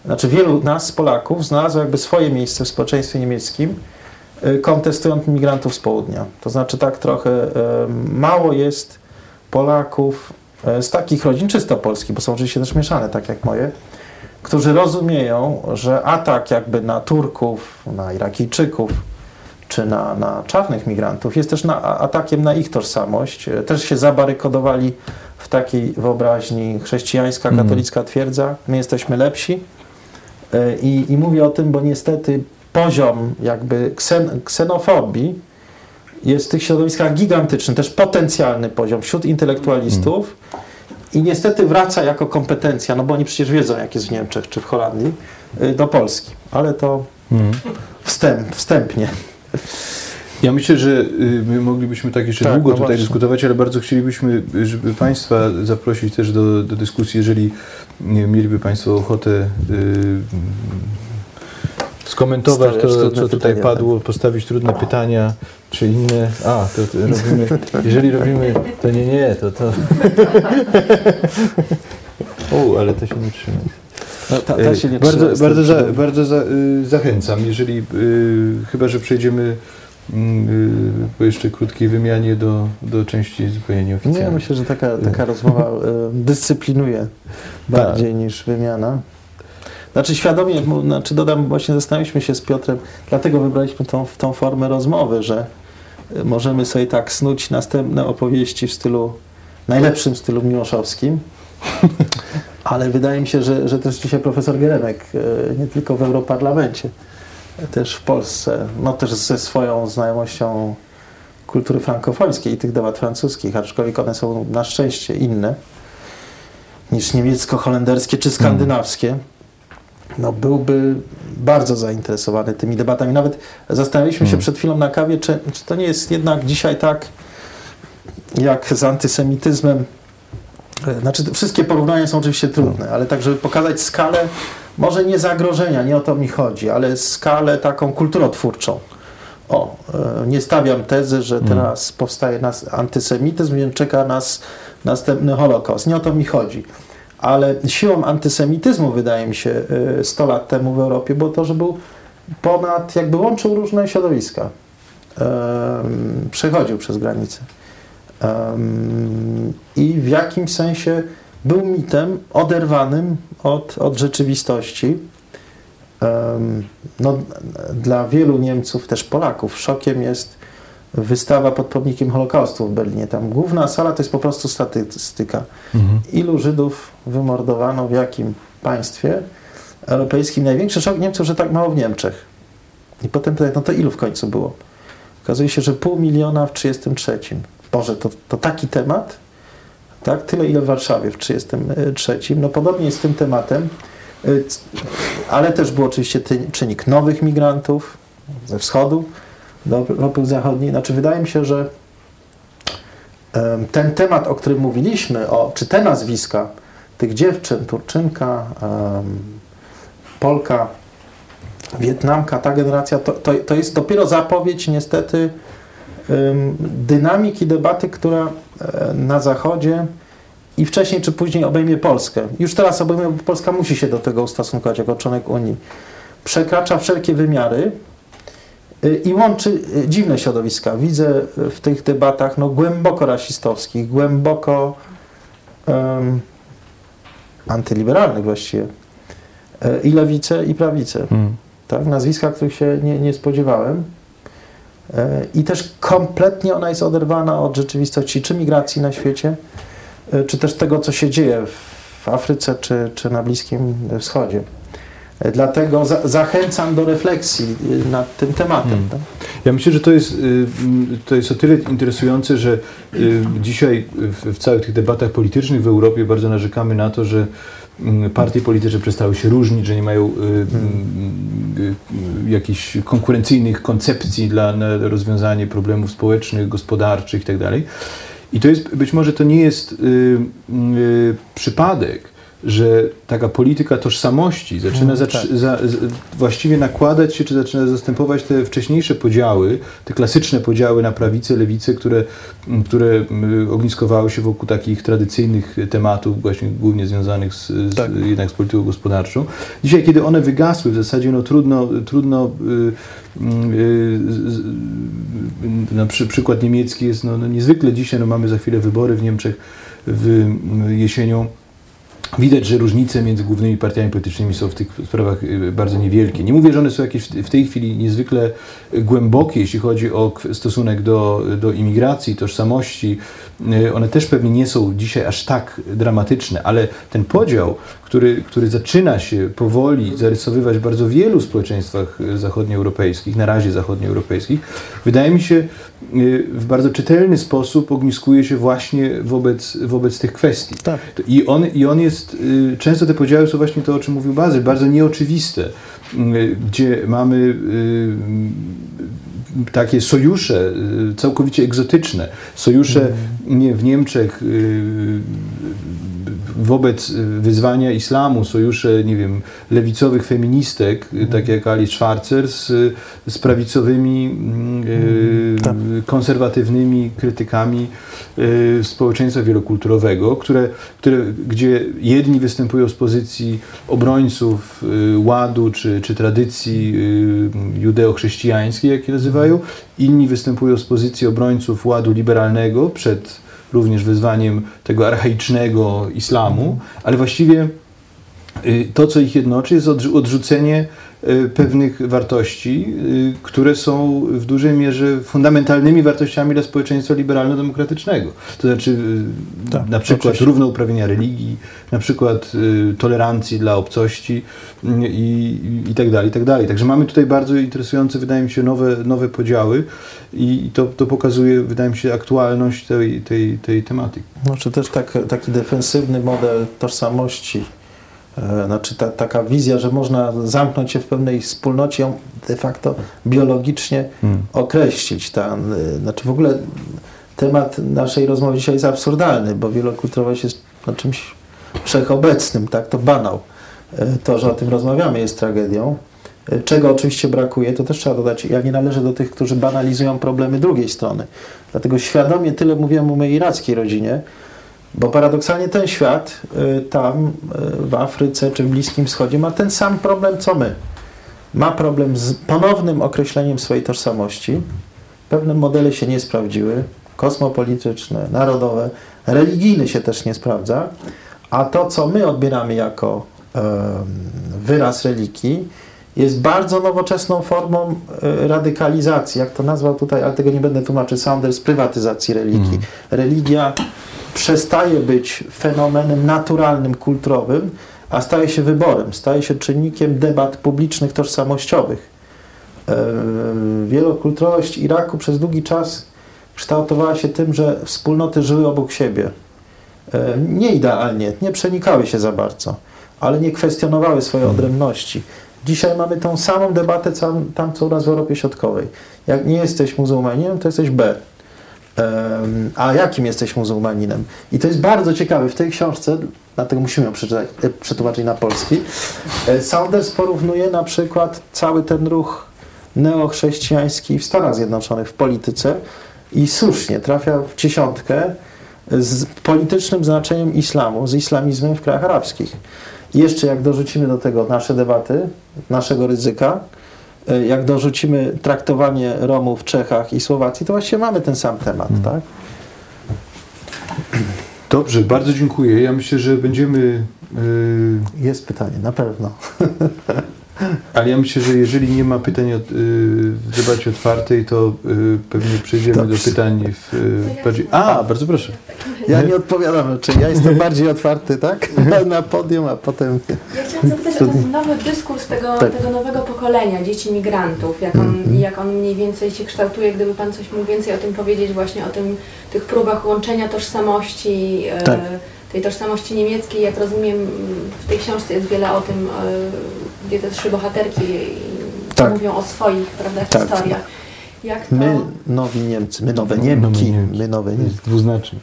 znaczy wielu nas, Polaków, znalazło jakby swoje miejsce w społeczeństwie niemieckim, y, kontestując migrantów z południa. To znaczy, tak trochę y, mało jest Polaków y, z takich rodzin czysto polskich, bo są oczywiście też mieszane, tak jak moje, którzy rozumieją, że atak jakby na Turków, na Irakijczyków, czy na, na czarnych migrantów jest też na, atakiem na ich tożsamość. Też się zabarykodowali w takiej wyobraźni chrześcijańska, Mhm. katolicka twierdza, my jesteśmy lepsi. E, I, I mówię o tym, bo niestety poziom jakby ksen, ksenofobii jest w tych środowiskach gigantyczny, też potencjalny poziom wśród intelektualistów i niestety wraca jako kompetencja, no bo oni przecież wiedzą, jak jest w Niemczech czy w Holandii, y, do Polski. Ale to Mhm. wstęp, wstępnie. Ja myślę, że y, my moglibyśmy tak jeszcze Tak, długo no tutaj właśnie. dyskutować, ale bardzo chcielibyśmy, żeby Państwa zaprosić też do, do dyskusji, jeżeli nie, mieliby Państwo ochotę y, skomentować to, co tutaj pytania, tak. padło, postawić trudne pytania, czy inne. A, to, to robimy. Jeżeli robimy, to nie, nie, to to. O, ale to się nie trzyma. No, ta, ta się nie bardzo trzyma, bardzo, za, bardzo za, y, zachęcam, jeżeli y, chyba, że przejdziemy mm, y, po jeszcze krótkiej wymianie do, do części zupełnie Nie, nieoficjalnej. myślę, że taka, taka rozmowa y, dyscyplinuje bardziej niż wymiana. Znaczy świadomie, znaczy dodam, właśnie zastanawialiśmy się z Piotrem, dlatego wybraliśmy tą, tą formę rozmowy, że y, możemy sobie tak snuć następne opowieści w stylu, najlepszym stylu miłoszowskim, ale wydaje mi się, że, że też dzisiaj profesor Geremek, y, nie tylko w Europarlamencie, też w Polsce, no też ze swoją znajomością kultury frankofońskiej i tych debat francuskich, aczkolwiek one są na szczęście inne niż niemiecko-holenderskie czy skandynawskie, no byłby bardzo zainteresowany tymi debatami. Nawet zastanawialiśmy się Hmm. przed chwilą na kawie, czy, czy to nie jest jednak dzisiaj tak, jak z antysemityzmem. E, Znaczy, wszystkie porównania są oczywiście trudne, ale tak, żeby pokazać skalę, może nie zagrożenia, nie o to mi chodzi, ale skalę taką kulturotwórczą. O, e, nie stawiam tezy, że teraz powstaje nas antysemityzm, więc czeka nas następny Holokaust. Nie o to mi chodzi. Ale siłą antysemityzmu, wydaje mi się, e, 100 lat temu w Europie było to, że był ponad, jakby łączył różne środowiska. Przechodził przez granice. I w jakimś sensie był mitem oderwanym od, od rzeczywistości. No, dla wielu Niemców, też Polaków, szokiem jest wystawa pod pomnikiem Holokaustu w Berlinie. Tam główna sala to jest po prostu statystyka. Mhm. Ilu Żydów wymordowano w jakim państwie europejskim? Największy szok Niemców, że tak mało w Niemczech. I potem pytać, no to ilu w końcu było? Okazuje się, że pół miliona w 1933. Boże, to, to taki temat? Tak, tyle ile w Warszawie w 1933. No podobnie jest z tym tematem, Y, ale też był oczywiście czynnik nowych migrantów ze wschodu, do Europy Zachodniej. Znaczy wydaje mi się, że ten temat, o którym mówiliśmy, o, czy te nazwiska tych dziewczyn, Turczynka, Polka, Wietnamka, ta generacja, to, to, to jest dopiero zapowiedź niestety dynamiki debaty, która e, na Zachodzie i wcześniej czy później obejmie Polskę. Już teraz obejmie, bo Polska musi się do tego ustosunkować jako członek Unii. Przekracza wszelkie wymiary i łączy y, dziwne środowiska. Widzę y, w tych debatach no, głęboko rasistowskich, głęboko em, antyliberalnych właściwie. Y, I lewicę, i prawicę. Mm. Tak? Nazwiska, których się nie, nie spodziewałem. I też kompletnie ona jest oderwana od rzeczywistości, czy migracji na świecie, czy też tego, co się dzieje w Afryce, czy, czy na Bliskim Wschodzie. Dlatego za, zachęcam do refleksji e, nad tym tematem. Mm. tak? Ja myślę, że to jest, y, to jest o tyle interesujące, że y, dzisiaj w, całych tych debatach politycznych w Europie bardzo narzekamy na to, że mm, partie polityczne przestały się różnić, że nie mają y, y, y, jakichś konkurencyjnych koncepcji dla na rozwiązanie problemów społecznych, gospodarczych itd. I to jest, być może to nie jest y, y, przypadek, że taka polityka tożsamości zaczyna Mm, tak. za, z, właściwie nakładać się, czy zaczyna zastępować te wcześniejsze podziały, te klasyczne podziały na prawicę, lewicę, które, m, które m, ogniskowały się wokół takich tradycyjnych tematów, właśnie głównie związanych z, z, Tak. jednak z polityką gospodarczą. Dzisiaj, kiedy one wygasły, w zasadzie no, trudno, trudno y, y, na przy, przykład niemiecki jest no, no, niezwykle dzisiaj, no, mamy za chwilę wybory w Niemczech w, jesienią. Widać, że różnice między głównymi partiami politycznymi są w tych sprawach y, bardzo niewielkie. Nie mówię, że one są jakieś w tej chwili niezwykle głębokie, jeśli chodzi o stosunek do, do imigracji, tożsamości. Y, One też pewnie nie są dzisiaj aż tak dramatyczne, ale ten podział, który, który zaczyna się powoli zarysowywać w bardzo wielu społeczeństwach y, zachodnioeuropejskich, na razie zachodnioeuropejskich, wydaje mi się y, w bardzo czytelny sposób ogniskuje się właśnie wobec, wobec tych kwestii. Tak. I on, I on jest, często te podziały są właśnie to, o czym mówił Bazyl, bardzo nieoczywiste, gdzie mamy takie sojusze y, całkowicie egzotyczne, sojusze nie, w Niemczech y, wobec y, wyzwania islamu, sojusze, nie wiem, lewicowych feministek, y, tak jak Alice Schwarzer, z, z prawicowymi, mm, y, Tak. konserwatywnymi krytykami społeczeństwa wielokulturowego, które, które, gdzie jedni występują z pozycji obrońców ładu czy, czy tradycji judeo-chrześcijańskiej, jak je nazywają, inni występują z pozycji obrońców ładu liberalnego przed również wyzwaniem tego archaicznego islamu, ale właściwie y, to, co ich jednoczy, jest odrzu- odrzucenie pewnych wartości, y, które są w dużej mierze fundamentalnymi wartościami dla społeczeństwa liberalno-demokratycznego. To znaczy y, Tak, na przykład oczywiście. równouprawnienia religii, na przykład y, tolerancji dla obcości y, i, i, i tak dalej, i tak dalej. Także mamy tutaj bardzo interesujące, wydaje mi się, nowe, nowe podziały i to, to pokazuje, wydaje mi się, aktualność tej, tej, tej tematyki. Znaczy też tak, taki defensywny model tożsamości, znaczy ta, taka wizja, że można zamknąć się w pewnej wspólnocie, ją de facto biologicznie Hmm. określić. Ta, e, znaczy w ogóle temat naszej rozmowy dzisiaj jest absurdalny, bo wielokulturowość jest no, czymś wszechobecnym, tak? To banał. E, To, że o tym rozmawiamy jest tragedią. E, Czego oczywiście brakuje, to też trzeba dodać, ja nie należę do tych, którzy banalizują problemy drugiej strony. Dlatego świadomie tyle mówiłem o mojej irackiej rodzinie, bo paradoksalnie ten świat y, tam y, w Afryce czy w Bliskim Wschodzie ma ten sam problem co my. Ma problem z ponownym określeniem swojej tożsamości. Pewne modele się nie sprawdziły, kosmopolityczne, narodowe, religijny się też nie sprawdza, a to, co my odbieramy jako em, wyraz religii, jest bardzo nowoczesną formą e, radykalizacji, jak to nazwał tutaj, ale tego nie będę tłumaczył, Saunders, prywatyzacji religii. Religia przestaje być fenomenem naturalnym, kulturowym, a staje się wyborem, staje się czynnikiem debat publicznych, tożsamościowych. E, Wielokulturowość Iraku przez długi czas kształtowała się tym, że wspólnoty żyły obok siebie. E, Nie idealnie, nie przenikały się za bardzo, ale nie kwestionowały swojej odrębności. Dzisiaj mamy tą samą debatę tam, tam co u nas w Europie Środkowej. Jak nie jesteś muzułmaninem, to jesteś B. A jakim jesteś muzułmaninem? I to jest bardzo ciekawe. W tej książce, dlatego musimy ją przeczytać, e, przetłumaczyć na polski, e, Saunders porównuje na przykład cały ten ruch neochrześcijański w Stanach Zjednoczonych w polityce i słusznie trafia w dziesiątkę z politycznym znaczeniem islamu, z islamizmem w krajach arabskich. I jeszcze jak dorzucimy do tego nasze debaty, naszego ryzyka, jak dorzucimy traktowanie Romów w Czechach i Słowacji, to właściwie mamy ten sam temat, tak? Dobrze, bardzo dziękuję. Ja myślę, że będziemy. Yy, Jest pytanie, na pewno. ale ja myślę, że jeżeli nie ma pytań od, yy, w debacie otwartej, to yy, pewnie przejdziemy do Dobrze. pytań w. Yy, bardziej... A, bardzo proszę. Ja nie odpowiadam, czy ja jestem bardziej otwarty, tak? Na podium, a potem... Ja chciałam zapytać o ten nowy dyskurs tego, Tak. tego nowego pokolenia dzieci migrantów, jak on, jak on mniej więcej się kształtuje, gdyby Pan coś mógł więcej o tym powiedzieć, właśnie o tym, tych próbach łączenia tożsamości, e, Tak. Tej tożsamości niemieckiej, jak rozumiem w tej książce jest wiele o tym, e, gdzie te trzy bohaterki Tak. mówią o swoich prawda, Tak. historiach. Jak to... My, nowi Niemcy, my nowe No, Niemki, my nowe Niemki, Jest dwuznaczny.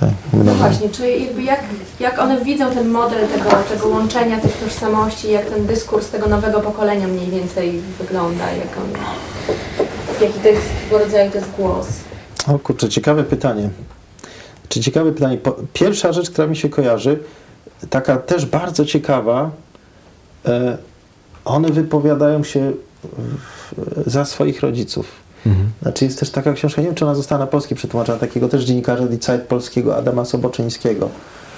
tak, my No właśnie, czy jakby jak, jak one widzą ten model tego, tego łączenia tych tożsamości, jak ten dyskurs tego nowego pokolenia mniej więcej wygląda, jak on, jaki to jest rodzaju to jest głos. O kurczę, ciekawe pytanie. Czy ciekawe pytanie. Pierwsza rzecz, która mi się kojarzy, taka też bardzo ciekawa, e, one wypowiadają się za swoich rodziców. Mhm. Znaczy jest też taka książka, nie wiem czy ona została na polski przetłumaczona, takiego też dziennikarza Zeit polskiego Adama Soboczyńskiego.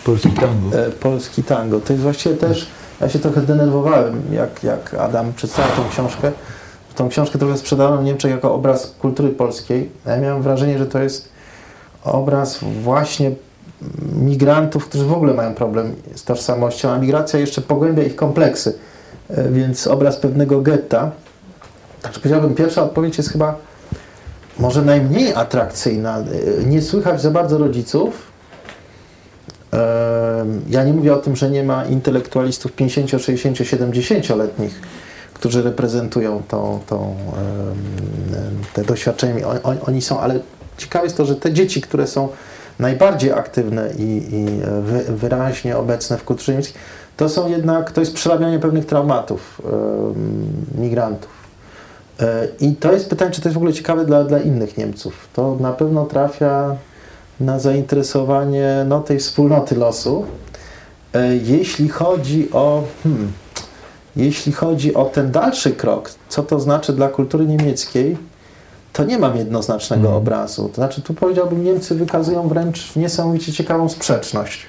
Polski tango. E, Polski tango. To jest właściwie też, ja się trochę denerwowałem, jak, jak Adam przedstawiał tą książkę. Tą książkę trochę sprzedano w Niemczech jako obraz kultury polskiej. A Ja miałem wrażenie, że to jest obraz właśnie migrantów, którzy w ogóle mają problem z tożsamością, a migracja jeszcze pogłębia ich kompleksy. E, Więc obraz pewnego getta. Także powiedziałbym, pierwsza odpowiedź jest chyba może najmniej atrakcyjna. E, Nie słychać za bardzo rodziców, Em, Ja nie mówię o tym, że nie ma intelektualistów 50, 60, 70-letnich, którzy reprezentują tą, tą, te doświadczenia. Oni są, ale ciekawe jest to, że te dzieci, które są najbardziej aktywne i, i wy, wyraźnie obecne w kulturze niemieckiej, to są jednak, to jest przerabianie pewnych traumatów migrantów. E, I to jest pytanie, czy to jest w ogóle ciekawe dla, dla innych Niemców. To na pewno trafia na zainteresowanie no, tej wspólnoty losu. E, Jeśli chodzi o hmm, jeśli chodzi o ten dalszy krok, co to znaczy dla kultury niemieckiej, to nie mam jednoznacznego Mhm. obrazu. To znaczy, tu powiedziałbym, Niemcy wykazują wręcz niesamowicie ciekawą sprzeczność.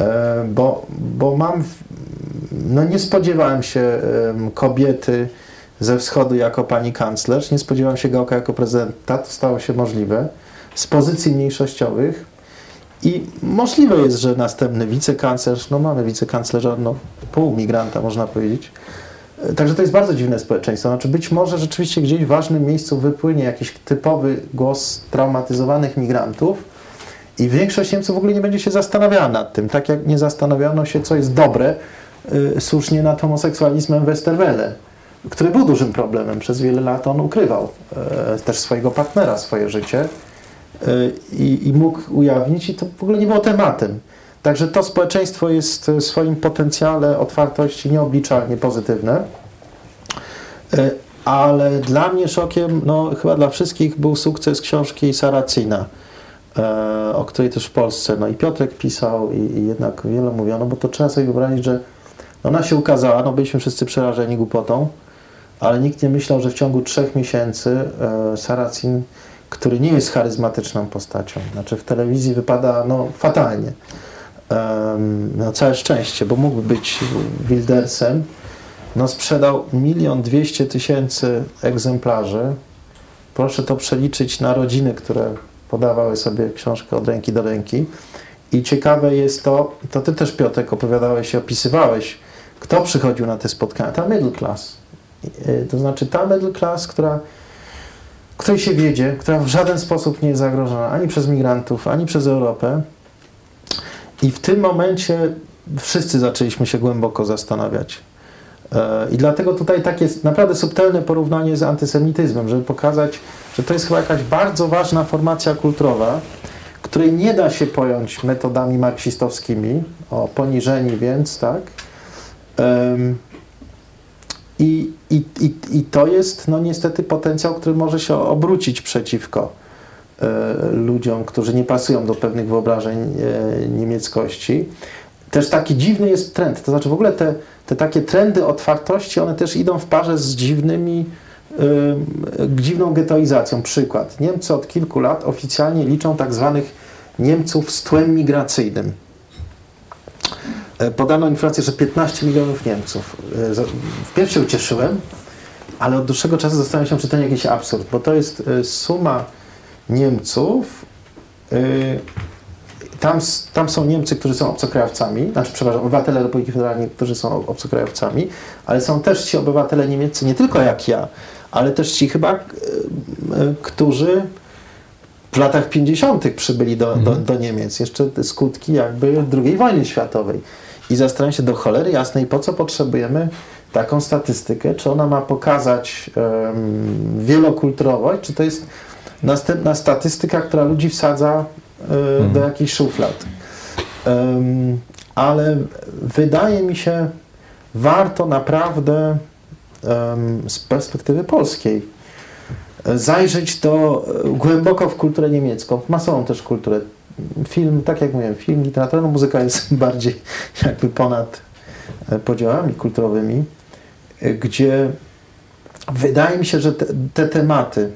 E, bo, bo mam, no nie spodziewałem się kobiety ze wschodu jako pani kanclerz, nie spodziewałem się Gałka jako prezydenta, to stało się możliwe, z pozycji mniejszościowych i możliwe jest, że następny wicekanclerz, no mamy wicekanclerza, no pół migranta można powiedzieć, Także to jest bardzo dziwne społeczeństwo. Znaczy być może rzeczywiście gdzieś w ważnym miejscu wypłynie jakiś typowy głos traumatyzowanych migrantów i większość Niemców w ogóle nie będzie się zastanawiała nad tym. Tak jak nie zastanawiano się, co jest dobre, y, słusznie nad homoseksualizmem Westerwelle, który był dużym problemem. Przez wiele lat on ukrywał e, też swojego partnera, swoje życie y, i mógł ujawnić i to w ogóle nie było tematem. Także to społeczeństwo jest w swoim potencjale otwartości nieobliczalnie pozytywne. E, Ale dla mnie szokiem, no chyba dla wszystkich był sukces książki Saracina, e, o której też w Polsce, no i Piotrek pisał i, i jednak wiele mówiono, bo to trzeba sobie wyobrazić, że ona się ukazała, no byliśmy wszyscy przerażeni głupotą, ale nikt nie myślał, że w ciągu trzech miesięcy e, Saracin, który nie jest charyzmatyczną postacią, znaczy w telewizji wypada no, fatalnie, No całe szczęście, bo mógłby być Wildersem, no sprzedał milion dwieście tysięcy egzemplarzy. Proszę to przeliczyć na rodziny, które podawały sobie książkę od ręki do ręki. I ciekawe jest to, to ty też Piotrek opowiadałeś i opisywałeś, kto przychodził na te spotkania. Ta middle class. Y, To znaczy ta middle class, która, której się wiedzie, która w żaden sposób nie jest zagrożona ani przez migrantów, ani przez Europę. I w tym momencie wszyscy zaczęliśmy się głęboko zastanawiać. E, I dlatego tutaj takie naprawdę subtelne porównanie z antysemityzmem, żeby pokazać, że to jest chyba jakaś bardzo ważna formacja kulturowa, której nie da się pojąć metodami marksistowskimi, o poniżeni więc, tak? I, i, i, I to jest no niestety potencjał, który może się obrócić przeciwko ludziom, którzy nie pasują do pewnych wyobrażeń e, niemieckości. Też taki dziwny jest trend, to znaczy w ogóle te, te takie trendy otwartości, one też idą w parze z dziwnymi, y, dziwną getoizacją. Przykład. Niemcy od kilku lat oficjalnie liczą tak zwanych Niemców z tłem migracyjnym. E, Podano informację, że 15 milionów Niemców. E, Wpierw się ucieszyłem, ale od dłuższego czasu zastanawiam się, czy to nie jakiś absurd, bo to jest e, suma Niemców. y, Tam, tam są Niemcy, którzy są obcokrajowcami, znaczy, przepraszam, obywatele Republiki Federalnej, którzy są obcokrajowcami, ale są też ci obywatele niemieccy, nie tylko jak ja, ale też ci chyba, e, e, którzy w latach 50. przybyli do, do, do Niemiec, jeszcze skutki jakby II wojny światowej. I zastanawiam się do cholery jasnej, po co potrzebujemy taką statystykę, czy ona ma pokazać um, wielokulturowość, czy to jest następna statystyka, która ludzi wsadza e, do jakichś szuflad. Em, ale wydaje mi się, warto naprawdę em, z perspektywy polskiej zajrzeć do, e, głęboko w kulturę niemiecką, w masową też kulturę. Film, tak jak mówiłem, film, literatura, no muzyka jest bardziej jakby ponad e, podziałami kulturowymi, gdzie wydaje mi się, że te, te tematy em,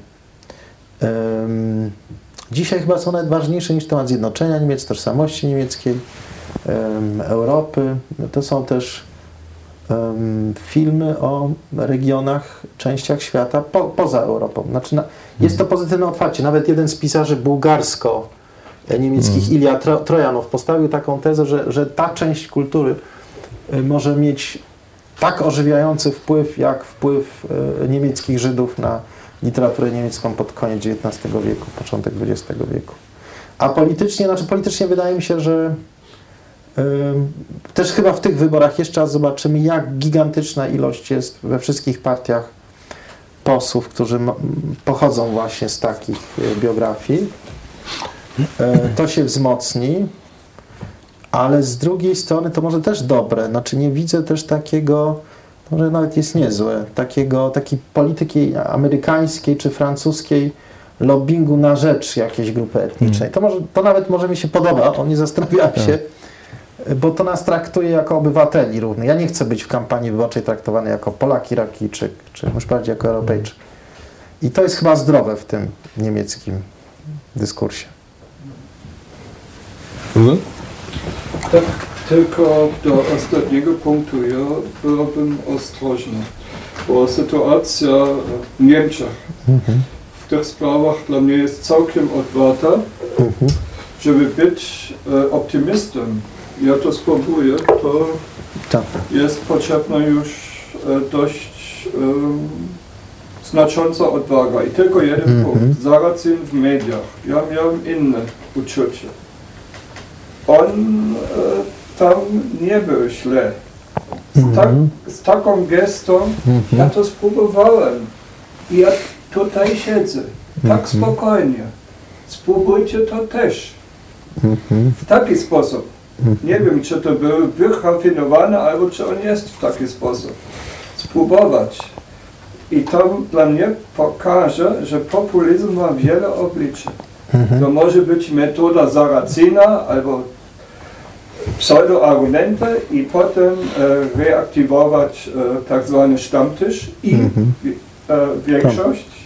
dzisiaj chyba są nawet ważniejsze niż temat zjednoczenia Niemiec, tożsamości niemieckiej, em, Europy. To są też filmy o regionach, częściach świata po, poza Europą. Znaczy, na, jest to pozytywne otwarcie. Nawet jeden z pisarzy bułgarsko-niemieckich, Ilia Tro, Trojanow, postawił taką tezę, że, że ta część kultury y, może mieć tak ożywiający wpływ, jak wpływ y, niemieckich Żydów na literaturę niemiecką pod koniec XIX wieku, początek XX wieku. A politycznie, znaczy politycznie wydaje mi się, że też chyba w tych wyborach jeszcze raz zobaczymy, jak gigantyczna ilość jest we wszystkich partiach posłów, którzy pochodzą właśnie z takich y, biografii. E, To się wzmocni, ale z drugiej strony to może też dobre. Znaczy nie widzę też takiego, może nawet jest niezłe, takiego, takiej polityki amerykańskiej czy francuskiej lobbingu na rzecz jakiejś grupy etnicznej. To, może, to nawet może mi się podoba, o nie zastanawiałem się, bo to nas traktuje jako obywateli równych. Ja nie chcę być w kampanii wyborczej traktowany jako Polak, Irakijczyk, czy już bardziej jako Europejczyk. I to jest chyba zdrowe w tym niemieckim dyskursie. Mhm. Tak, tylko do ostatniego punktu ja byłbym ostrożny, bo sytuacja w Niemczech w tych sprawach dla mnie jest całkiem odwarta. Żeby być e, optymistą, ja to spróbuję, to Tak. jest potrzebna już e, dość em, znacząca odwaga. I tylko jeden Mhm. punkt. Zaracyn w mediach. Ja miałem inne uczucie. On e, tam nie był źle. Z, tak, z taką gestą ja to spróbowałem. I ja tutaj siedzę. Tak spokojnie. Spróbujcie to też. W taki sposób. Nie wiem, czy to był wyrafinowany, albo czy on jest w taki sposób. Spróbować. I to dla mnie pokaże, że populizm ma wiele obliczy. To może być metoda Saracena albo pseudoargumenty i potem e, reaktywować e, tak zwany sztamtysz i e, większość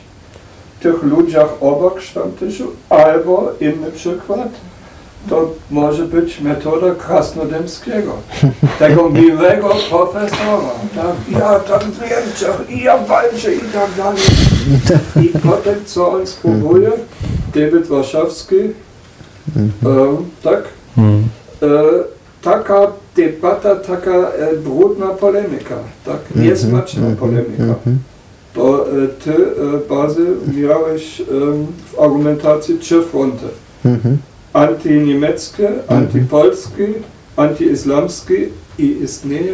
tych ludziach obok sztamtyszu, albo inny przykład, to może być metoda Krasnodębskiego, tego miłego profesora. Tak? Ja tam w Niemczech i ja walczę i tak dalej. I potem co on spróbuje? David Warszawski, e, tak? E, taka debata, taka e, brudna polemika, tak? Niesmaczna polemika. Bo e, ty, e, Bazy, miałeś w argumentacji trzy fronty. Antyniemieckie, antypolskie, antyislamskie i istnieje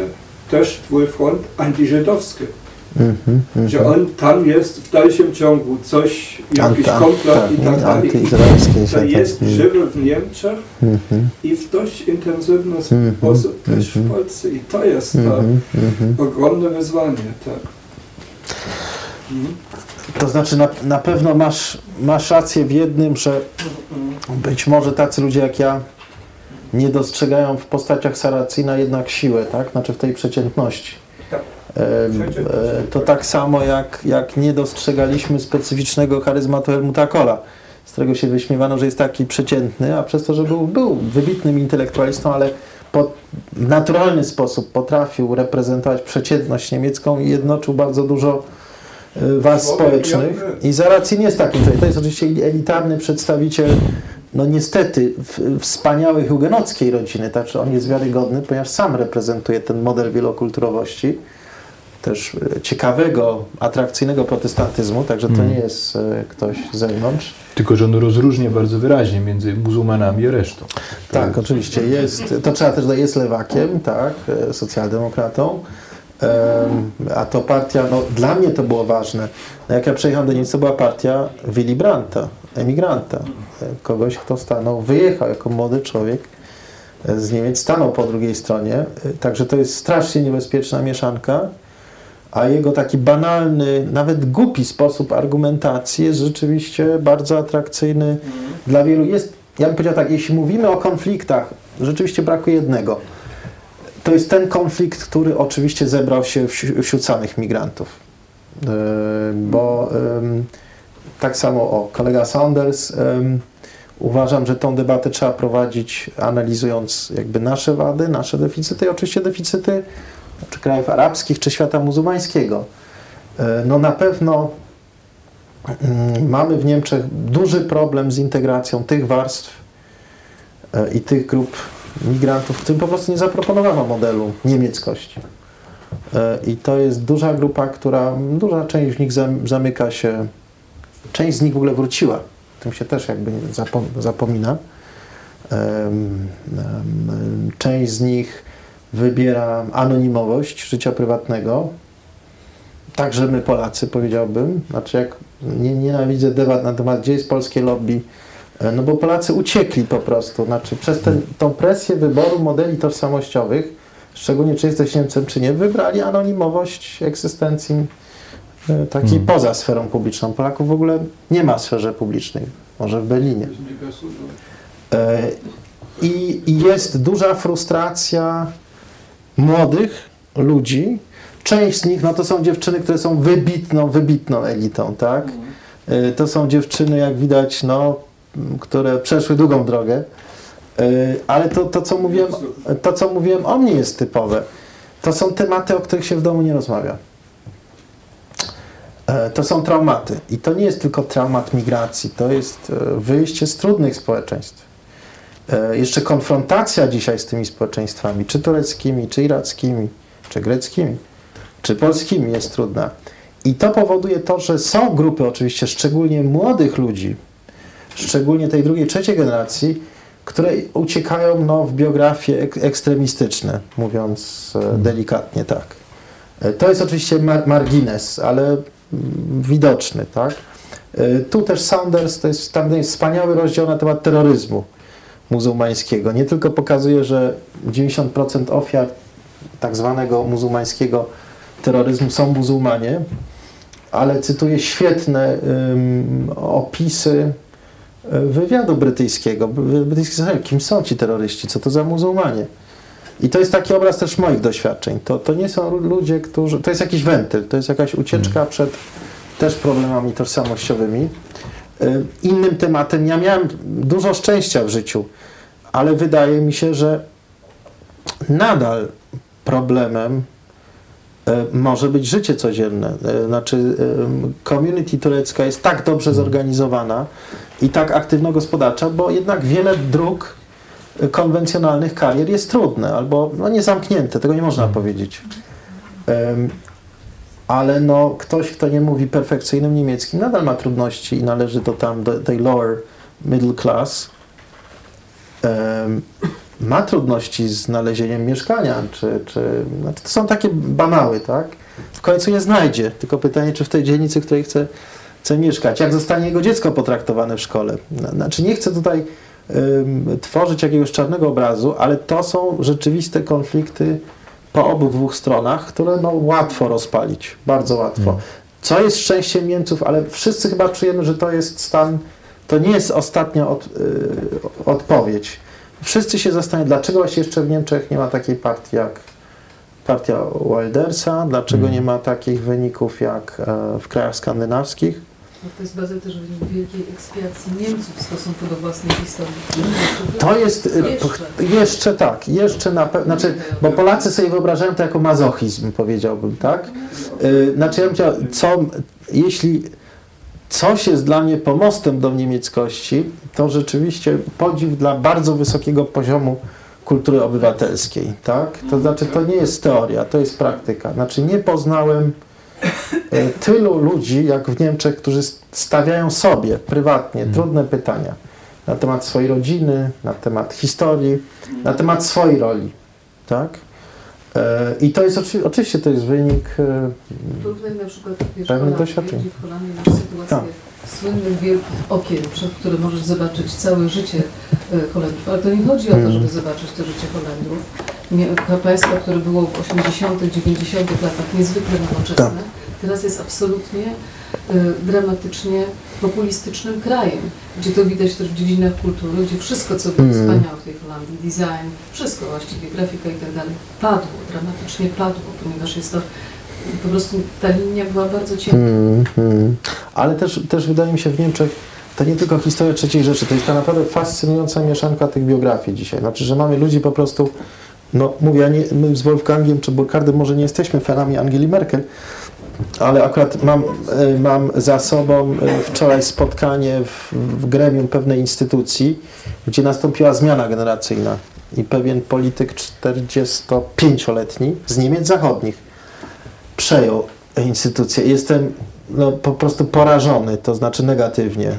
też twój front antyżydowski. Mhm, mhm. Że on tam jest w dalszym ciągu coś, jakiś Anty- komplot tak, i tak dalej. antyizraelski To świat, jest mhm. żywy w Niemczech Mhm, i w dość intensywny Mhm, sposób też w mhm. Polsce. I to jest to mhm, mhm. ogromne wyzwanie. Tak. Mhm. To znaczy na, na pewno masz, masz rację w jednym, że być może tacy ludzie jak ja nie dostrzegają w postaciach Saracina jednak siłę, tak? Znaczy w tej przeciętności. E, to tak samo jak, jak nie dostrzegaliśmy specyficznego charyzmatu Helmuta Kohla, z którego się wyśmiewano, że jest taki przeciętny, a przez to, że był, był wybitnym intelektualistą, ale po, w naturalny sposób potrafił reprezentować przeciętność niemiecką i jednoczył bardzo dużo e, warstw społecznych. I Zaracin jest takim człowiekiem. To jest oczywiście elitarny przedstawiciel, no niestety, w, wspaniałej hugenockiej rodziny. Także on jest wiarygodny, ponieważ sam reprezentuje ten model wielokulturowości. Też e, ciekawego, atrakcyjnego protestantyzmu, także to Mm. nie jest e, ktoś z zewnątrz. Tylko, że on rozróżnia bardzo wyraźnie między muzułmanami i resztą. Tak, oczywiście. Jest, to trzeba też dodać, jest lewakiem, tak, e, socjaldemokratą. Em, A to partia, no dla mnie to było ważne. No, Jak ja przyjechałem do Niemiec, to była partia Willy Brandta, emigranta. Kogoś, kto stanął, wyjechał jako młody człowiek z Niemiec, stanął po drugiej stronie. Także to jest strasznie niebezpieczna mieszanka. A jego taki banalny, nawet głupi sposób argumentacji jest rzeczywiście bardzo atrakcyjny dla wielu. Jest, ja bym powiedział tak, jeśli mówimy o konfliktach, rzeczywiście brakuje jednego. To jest ten konflikt, który oczywiście zebrał się wśród samych migrantów. E, Bo tak samo o kolega Saunders em, uważam, że tą debatę trzeba prowadzić analizując jakby nasze wady, nasze deficyty i oczywiście deficyty czy krajów arabskich, czy świata muzułmańskiego. E, No na pewno mm, mamy w Niemczech duży problem z integracją tych warstw e, i tych grup migrantów, którym po prostu nie zaproponowano modelu niemieckości. E, I to jest duża grupa, która, duża część z nich zam- zamyka się, część z nich w ogóle wróciła. Tym się też jakby zapom- zapomina. Em, em, Część z nich wybiera anonimowość życia prywatnego. Także my Polacy powiedziałbym, znaczy jak nie, nienawidzę debat na temat, gdzie jest polskie lobby, e, no bo Polacy uciekli po prostu, znaczy przez ten, tą presję wyboru modeli tożsamościowych, szczególnie czy jesteś Niemcem czy nie, wybrali anonimowość egzystencji e, takiej Hmm. poza sferą publiczną. Polaków w ogóle nie ma w sferze publicznej, może w Berlinie. E, I, I jest duża frustracja młodych ludzi. Część z nich, no to są dziewczyny, które są wybitną, wybitną elitą, tak? E, To są dziewczyny, jak widać, no, które przeszły długą drogę. Ale to, to, co mówiłem, to, co mówiłem o mnie jest typowe. To są tematy, o których się w domu nie rozmawia. E, To są traumaty. I to nie jest tylko traumat migracji, to jest e, wyjście z trudnych społeczeństw. E, Jeszcze konfrontacja dzisiaj z tymi społeczeństwami, czy tureckimi, czy irackimi, czy greckimi, czy polskimi jest trudna. I to powoduje to, że są grupy oczywiście, szczególnie młodych ludzi, szczególnie tej drugiej, trzeciej generacji, które uciekają no, w biografie ek ekstremistyczne, mówiąc e, delikatnie tak. To jest oczywiście mar margines, ale widoczny, tak? E, Tu też Saunders, to jest, tam jest wspaniały rozdział na temat terroryzmu muzułmańskiego. Nie tylko pokazuje, że 90% ofiar tak zwanego muzułmańskiego terroryzmu są muzułmanie, ale cytuję świetne ym, opisy y, wywiadu brytyjskiego. Brytyjski kim są ci terroryści, co to za muzułmanie. I to jest taki obraz też moich doświadczeń. To, to nie są ludzie, którzy... To jest jakiś wentyl, to jest jakaś ucieczka przed też problemami tożsamościowymi. Y, Innym tematem, ja miałem dużo szczęścia w życiu, ale wydaje mi się, że nadal problemem e, może być życie codzienne. E, Znaczy, community turecka jest tak dobrze zorganizowana i tak aktywno-gospodarcza, bo jednak wiele dróg konwencjonalnych karier jest trudne albo no, nie zamknięte, tego nie można powiedzieć. Em, Ale no, ktoś, kto nie mówi perfekcyjnym niemieckim, nadal ma trudności i należy to tam do tej lower middle class. Em, ma trudności z znalezieniem mieszkania, czy, czy znaczy to są takie banały, tak? W końcu je znajdzie, tylko pytanie, czy w tej dzielnicy, w której chce, chce mieszkać, jak zostanie jego dziecko potraktowane w szkole. Znaczy nie chcę tutaj tworzyć jakiegoś czarnego obrazu, ale to są rzeczywiste konflikty po obu dwóch stronach, które no, łatwo rozpalić, bardzo łatwo. Co jest szczęściem Niemców, ale wszyscy chyba czujemy, że to jest stan, to nie jest ostatnia od, y, odpowiedź. Wszyscy się zastanawiają, dlaczego właśnie jeszcze w Niemczech nie ma takiej partii jak partia Wildersa, dlaczego nie ma takich wyników jak e, w krajach skandynawskich. No to jest baza też wynik wielkiej ekspiacji Niemców w stosunku do własnej historii. To jest y, Jeszcze. jeszcze tak, jeszcze na pewno, znaczy, bo Polacy sobie wyobrażają to jako mazochizm, powiedziałbym, tak? Y, Znaczy ja bym chciał, co, jeśli coś jest dla mnie pomostem do niemieckości, to rzeczywiście podziw dla bardzo wysokiego poziomu kultury obywatelskiej, tak? To znaczy to nie jest teoria, to jest praktyka. Znaczy nie poznałem tylu ludzi, jak w Niemczech, którzy stawiają sobie prywatnie trudne pytania na temat swojej rodziny, na temat historii, na temat swojej roli, tak? E, I to jest oczy, oczywiście to jest wynik e, Porównaj na przykład wiesz, Pewnych doświadczeń. w Holandii masz sytuację Tak. słynnych wielkich okien, przez które możesz zobaczyć całe życie e, Holendrów. Ale to nie chodzi o to, żeby zobaczyć to życie Holendrów. Państwo, które było w 80., 90. latach niezwykle nowoczesne, Tak. Teraz jest absolutnie e, dramatycznie populistycznym krajem, gdzie to widać też w dziedzinach kultury, gdzie wszystko, co było Mhm. wspaniałe w tej Holandii, design, wszystko właściwie, grafika i tak dalej, padło, dramatycznie padło, ponieważ jest to po prostu ta linia była bardzo cienka. Mm, mm. Ale też, też wydaje mi się w Niemczech to nie tylko historia trzeciej rzeczy, to jest ta naprawdę fascynująca mieszanka tych biografii dzisiaj. Znaczy, że mamy ludzi po prostu, no mówię, ja nie, my z Wolfgangiem czy Burkhardem może nie jesteśmy fanami Angeli Merkel, ale akurat mam, e, mam za sobą e, wczoraj spotkanie w, w gremium pewnej instytucji, gdzie nastąpiła zmiana generacyjna i pewien polityk 45-letni z Niemiec zachodnich przejął instytucję. Jestem no, po prostu porażony, to znaczy negatywnie.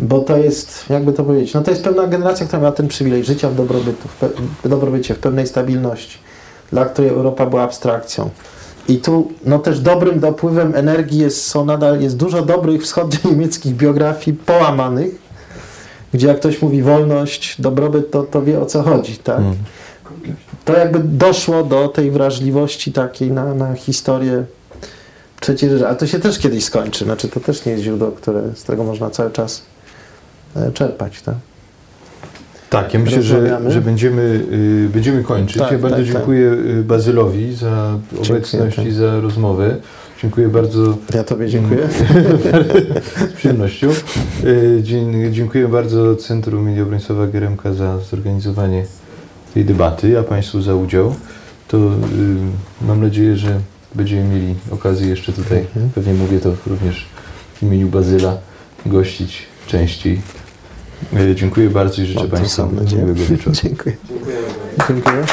Bo to jest, jakby to powiedzieć, no to jest pewna generacja, która miała ten przywilej życia w dobrobytu, w, pe- w dobrobycie, w pewnej stabilności, dla której Europa była abstrakcją. I tu no też dobrym dopływem energii jest, są nadal, jest dużo dobrych wschodnio-niemieckich biografii połamanych, gdzie jak ktoś mówi wolność, dobrobyt, to, to wie o co chodzi, tak? Mm. to jakby doszło do tej wrażliwości takiej na, na historię trzeciej rzeczy. A to się też kiedyś skończy. Znaczy to też nie jest źródło, które, z którego można cały czas e, czerpać. Tak? Tak, ja myślę, że, że będziemy, y, będziemy kończyć. Tak, ja bardzo tak, tak. dziękuję y, Bazylowi za obecność tak. i za rozmowę. Dziękuję bardzo Ja Tobie dziękuję. z przyjemnością. Y, Dziękuję bardzo Centrum Media Brońcowa Geremka za zorganizowanie tej debaty, a Państwu za udział. To mam nadzieję, że będziemy mieli okazję jeszcze tutaj, Mhm. pewnie mówię to również w imieniu Bazyla, gościć częściej. Y, Dziękuję bardzo i życzę Państwu miłego wieczoru. Dziękuję. Dziękujemy. Dziękuję.